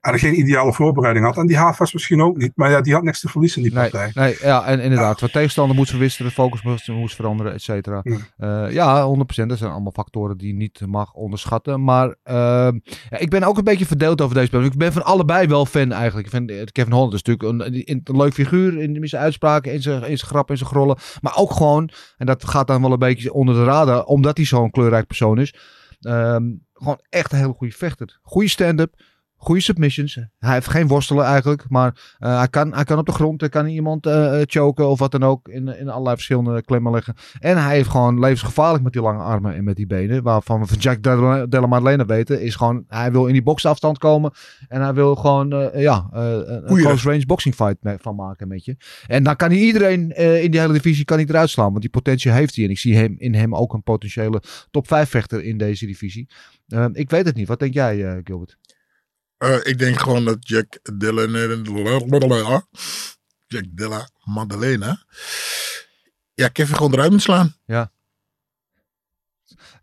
En geen ideale voorbereiding had. En die HFS misschien ook niet. Maar ja, die had niks te verliezen in die Nee, partij. nee, ja, en inderdaad. Wat tegenstander moet verwisselen, focus moest, moest veranderen, et cetera. Ja. Eh, ja, 100%. Dat zijn allemaal factoren die je niet mag onderschatten. Maar ehm, ja, ik ben ook een beetje verdeeld over deze spel. Ik ben van allebei wel fan eigenlijk. Ik vind eh, Kevin Holland is natuurlijk een, een, een leuk figuur in zijn uitspraken, in zijn, in zijn grap, in zijn grollen. Maar ook gewoon, en dat gaat dan wel een beetje onder de radar, omdat hij zo'n kleurrijk persoon is. ehm, gewoon echt een hele goede vechter. Goede stand-up. Goede submissions. Hij heeft geen worstelen eigenlijk. Maar eh, hij, kan, hij kan op de grond. Hij kan iemand eh, choken of wat dan ook. In, in allerlei verschillende klemmen leggen. En hij heeft gewoon levensgevaarlijk met die lange armen en met die benen. Waarvan we van Jack Della Maddalena weten. Is gewoon, hij wil in die boksafstand komen. En hij wil gewoon ja, een close range boxing fight van maken met je. En dan kan hij iedereen in die hele divisie kan hij eruit slaan. Want die potentie heeft hij. En ik zie hem, in hem ook een potentiële top 5 vechter in deze divisie. Eh, ik weet het niet. Wat denk jij Gilbert? Eh, ik denk gewoon dat Jack Della, Jack Della Maddalena. Ja, Kevin gewoon eruit moet slaan.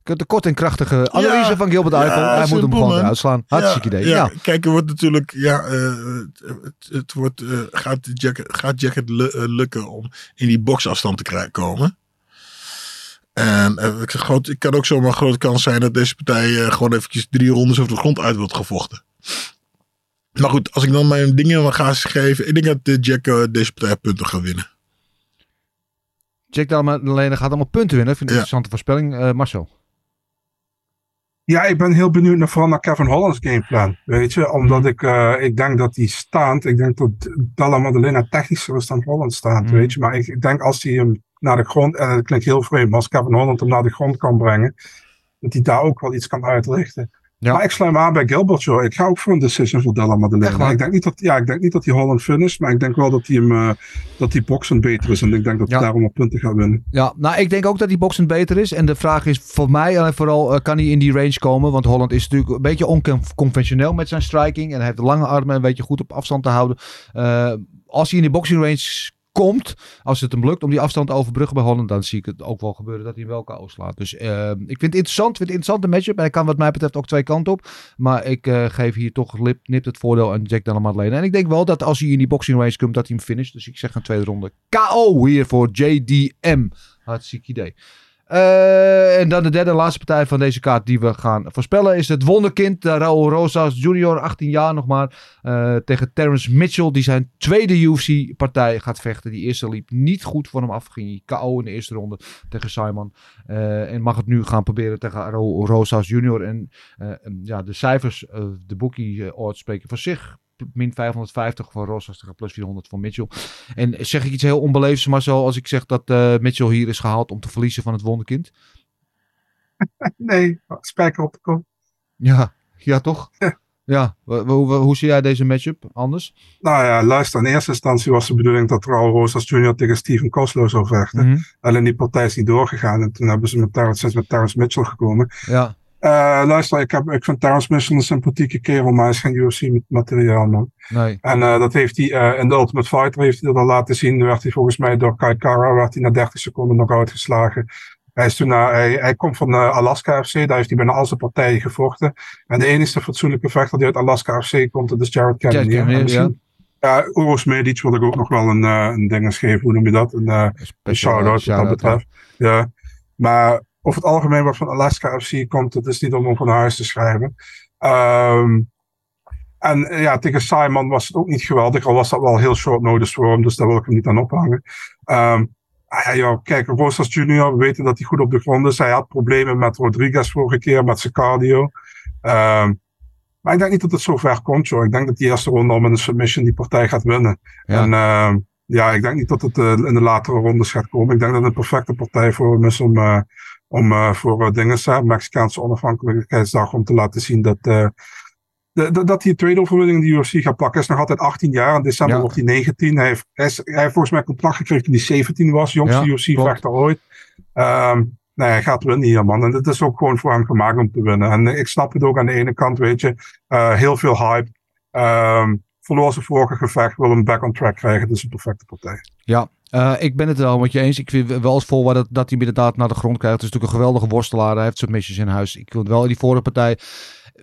De kort en krachtige analyse Ja, van Gilbert ja, Eiffel. hij moet hem gewoon eruit slaan. Hartstikke ja, idee. Ja. Ja, kijk, er wordt natuurlijk. Ja, eh, het, het, wordt, eh, gaat, Jack, gaat Jack het lu- eh, lukken om in die boksafstand te komen? En eh, ik zeg, groot, het kan ook zomaar een grote kans zijn dat deze partij eh, gewoon eventjes drie rondes over de grond uit wordt gevochten. Maar goed, als ik dan mijn dingen ga geven. Ik denk dat eh, Jack eh, deze partij punten gaat winnen. Jack Della gaat allemaal punten winnen. Vind ik een interessante voorspelling. Eh, Marcel. Ja, ik ben heel benieuwd naar, vooral naar Kevin Holland's gameplan. Weet je, omdat ik, eh, ik denk dat hij staand, ik denk dat Dalla Maddalena technischer is dan Holland staand, Mhm. weet je. Maar ik, ik denk als hij hem naar de grond, en het klinkt heel vreemd, maar als Kevin Holland hem naar de grond kan brengen, dat hij daar ook wel iets kan uitlichten. Ja. Maar ik sluit me aan bij Gilbert, joh. Ik ga ook voor een decision voor Maddalena. waar? Ik denk niet dat, ja, ik denk niet dat hij Holland finish, maar ik denk wel dat hij hem, eh, dat hij boksen beter is. En ik denk dat hij Ja. daarom op punten gaat winnen. Ja, nou ik denk ook dat die boxend beter is. En de vraag is voor mij alleen vooral, eh, kan hij in die range komen? Want Holland is natuurlijk een beetje onconventioneel met zijn striking. En hij heeft lange armen en weet je goed op afstand te houden. Eh, als hij in die boxing range komt, als het hem lukt om die afstand te overbruggen bij Holland, dan zie ik het ook wel gebeuren dat hij hem wel KO slaat. Dus eh, ik vind het interessant, vind het interessante matchup. Hij kan wat mij betreft ook twee kanten op. Maar ik eh, geef hier toch lip, nipt het voordeel aan Jack Della Maddalena. En ik denk wel dat als hij in die boxing range komt, dat hij hem finisht. Dus ik zeg een tweede ronde KO hier voor JDM. Hartstikke idee. Eh, en dan de derde en laatste partij van deze kaart die we gaan voorspellen is het wonderkind uh, Raul Rosas Junior, 18 jaar nog maar, eh, tegen Terrence Mitchell die zijn tweede UFC-partij gaat vechten. Die eerste liep niet goed voor hem af, ging hij KO in de eerste ronde tegen Simon. Eh, en mag het nu gaan proberen tegen Raul Rosas Junior. En eh, ja, de cijfers, eh, de bookie eh, odds spreken voor zich min 550 voor Rosas plus 400 voor Mitchell. En zeg ik iets heel onbeleefds, maar zo als ik zeg dat uh, Mitchell hier is gehaald om te verliezen van het wonderkind? Nee, spijker op de kop. Ja, ja toch? Ja, hoe, hoe zie jij deze matchup anders? Nou ja, luister, in eerste instantie was de bedoeling dat Raul Rosas Jr. tegen Steven Koslow zou vechten. Mhm. Alleen die partij is niet doorgegaan en toen hebben ze met Terrence, met Terrence Mitchell gekomen. Ja, Eh, luister, ik, heb, ik vind Terrence Mitchell een sympathieke kerel, maar hij is geen UFC-materiaal, man. nee. En eh, dat heeft hij eh, in de Ultimate Fighter heeft hij dat al laten zien. Nu werd hij volgens mij door Kai Kara werd hij na 30 seconden nog uitgeslagen. Hij, is toen naar, hij, hij komt van Alaska FC, daar heeft hij bijna al zijn partijen gevochten. En de enige fatsoenlijke vechter die uit Alaska FC komt, dat is Jared En misschien- Ja, Uros Medic wil ik ook nog wel een, eh een ding eens geven. Hoe noem je dat? Een, eh, een shout-out wat dat betreft. Ja. Maar over het algemeen wat van Alaska FC komt, dat is niet om over naar huis te schrijven. Ehm, en eh, ja, tegen Simon was het ook niet geweldig. Al was dat wel heel short notice voor hem, dus daar wil ik hem niet aan ophangen. Ehm, ah ja, joh, kijk, Rosas Junior, we weten dat hij goed op de grond is. Hij had problemen met Rodriguez vorige keer, met zijn cardio. Ehm, maar ik denk niet dat het zo ver komt, joh. Ik denk dat die eerste ronde al met een submission die partij gaat winnen. Ja. En ja, ik denk niet dat het eh, in de latere rondes gaat komen. Ik denk dat het een perfecte partij voor hem is om, eh, om eh, voor uh, dingen, Mexicaanse onafhankelijkheidsdag, om te laten zien dat, eh, de, dat hij een tweede overwinning in de UFC gaat pakken. Hij is nog altijd 18 jaar. In december Ja. wordt hij 19. Hij heeft, hij, is- hij heeft volgens mij een contract gekregen toen hij 17 was. Jongste Ja, UFC-vechter ooit. Ehm nee, hij gaat winnen hier, man. En dit is ook gewoon voor hem gemaakt om te winnen. En ik snap het ook aan de ene kant, weet je. eh, heel veel hype. Ehm verloor zijn vorige gevecht. Wil hem back on track krijgen. Dit is een perfecte partij. Ja, eh, ik ben het wel met je eens. Ik vind wel eens vol dat, dat hij inderdaad naar de grond krijgt. Het is natuurlijk een geweldige worstelaar. Hij heeft submissions in huis. Ik vind wel in die vorige partij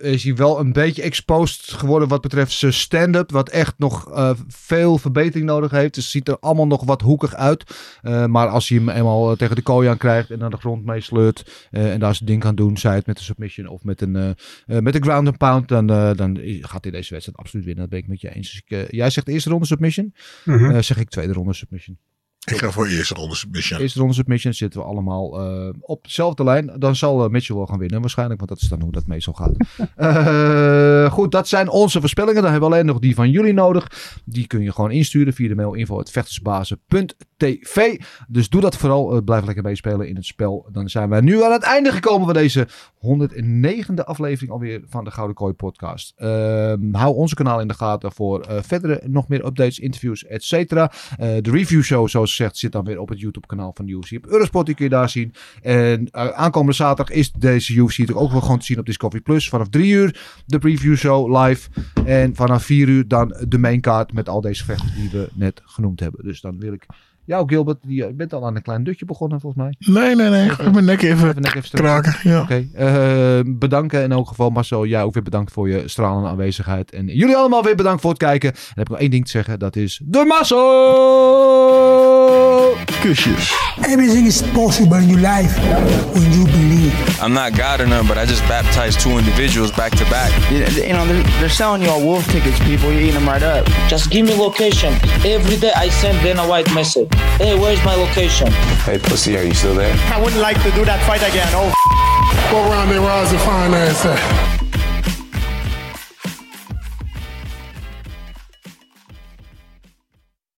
is hij wel een beetje exposed geworden wat betreft zijn stand-up. Wat echt nog eh, veel verbetering nodig heeft. Dus het ziet er allemaal nog wat hoekig uit. Eh, maar als hij hem eenmaal tegen de kooi aan krijgt en naar de grond meesleurt. eh, en daar zijn ding kan doen. Zij het met een submission of met een, met een ground and pound. Dan, dan gaat hij deze wedstrijd absoluut winnen. Dat ben ik met je eens. Dus ik, jij zegt eerste ronde submission. Mhm. Zeg ik tweede ronde submission. Ik ga voor eerste ronde submission. Eerste ronde submission zitten we allemaal eh, op dezelfde lijn. Dan zal eh, Mitchell wel gaan winnen waarschijnlijk. Want dat is dan hoe dat meestal gaat. Eh, goed, dat zijn onze voorspellingen. Dan hebben we alleen nog die van jullie nodig. Die kun je gewoon insturen via de mail info.vechtersbazen.tv. Dus doe dat vooral. Blijf lekker meespelen in het spel. Dan zijn we nu aan het einde gekomen van deze 109e aflevering alweer van de Gouden Kooi podcast. Ehm, hou onze kanaal in de gaten voor eh, verdere nog meer updates, interviews, et cetera. Eh, de review show, zoals gezegd, zit dan weer op het YouTube kanaal van UFC. Op Eurosport die kun je daar zien. En eh, aankomende zaterdag is deze UFC natuurlijk ook wel gewoon te zien op Discovery Plus. Vanaf 3 uur de preview show live. En vanaf 4 uur dan de main card met al deze vechters die we net genoemd hebben. Dus dan wil ik jou Gilbert, je bent al aan een klein dutje begonnen volgens mij. Nee, nee, nee. Ga mijn nek even, Even nek even kraken. Ja. Oké, eh, bedanken in elk geval Marcel. Jij ook weer bedankt voor je stralende aanwezigheid. En jullie allemaal weer bedankt voor het kijken. En dan heb ik nog één ding te zeggen. Dat is de Marcel! Kusjes. Everything is possible in your life when you believe. I'm not God or none, but I just baptized two individuals back to back. You, know, they're, they're selling you all wolf tickets, people. You're eating them right up. Just give me location. Every day I send Dana White message. Hey, where's my location? Hey, pussy, are you still there? I wouldn't like to do that fight again. Oh, Go around there, Roz, and find that.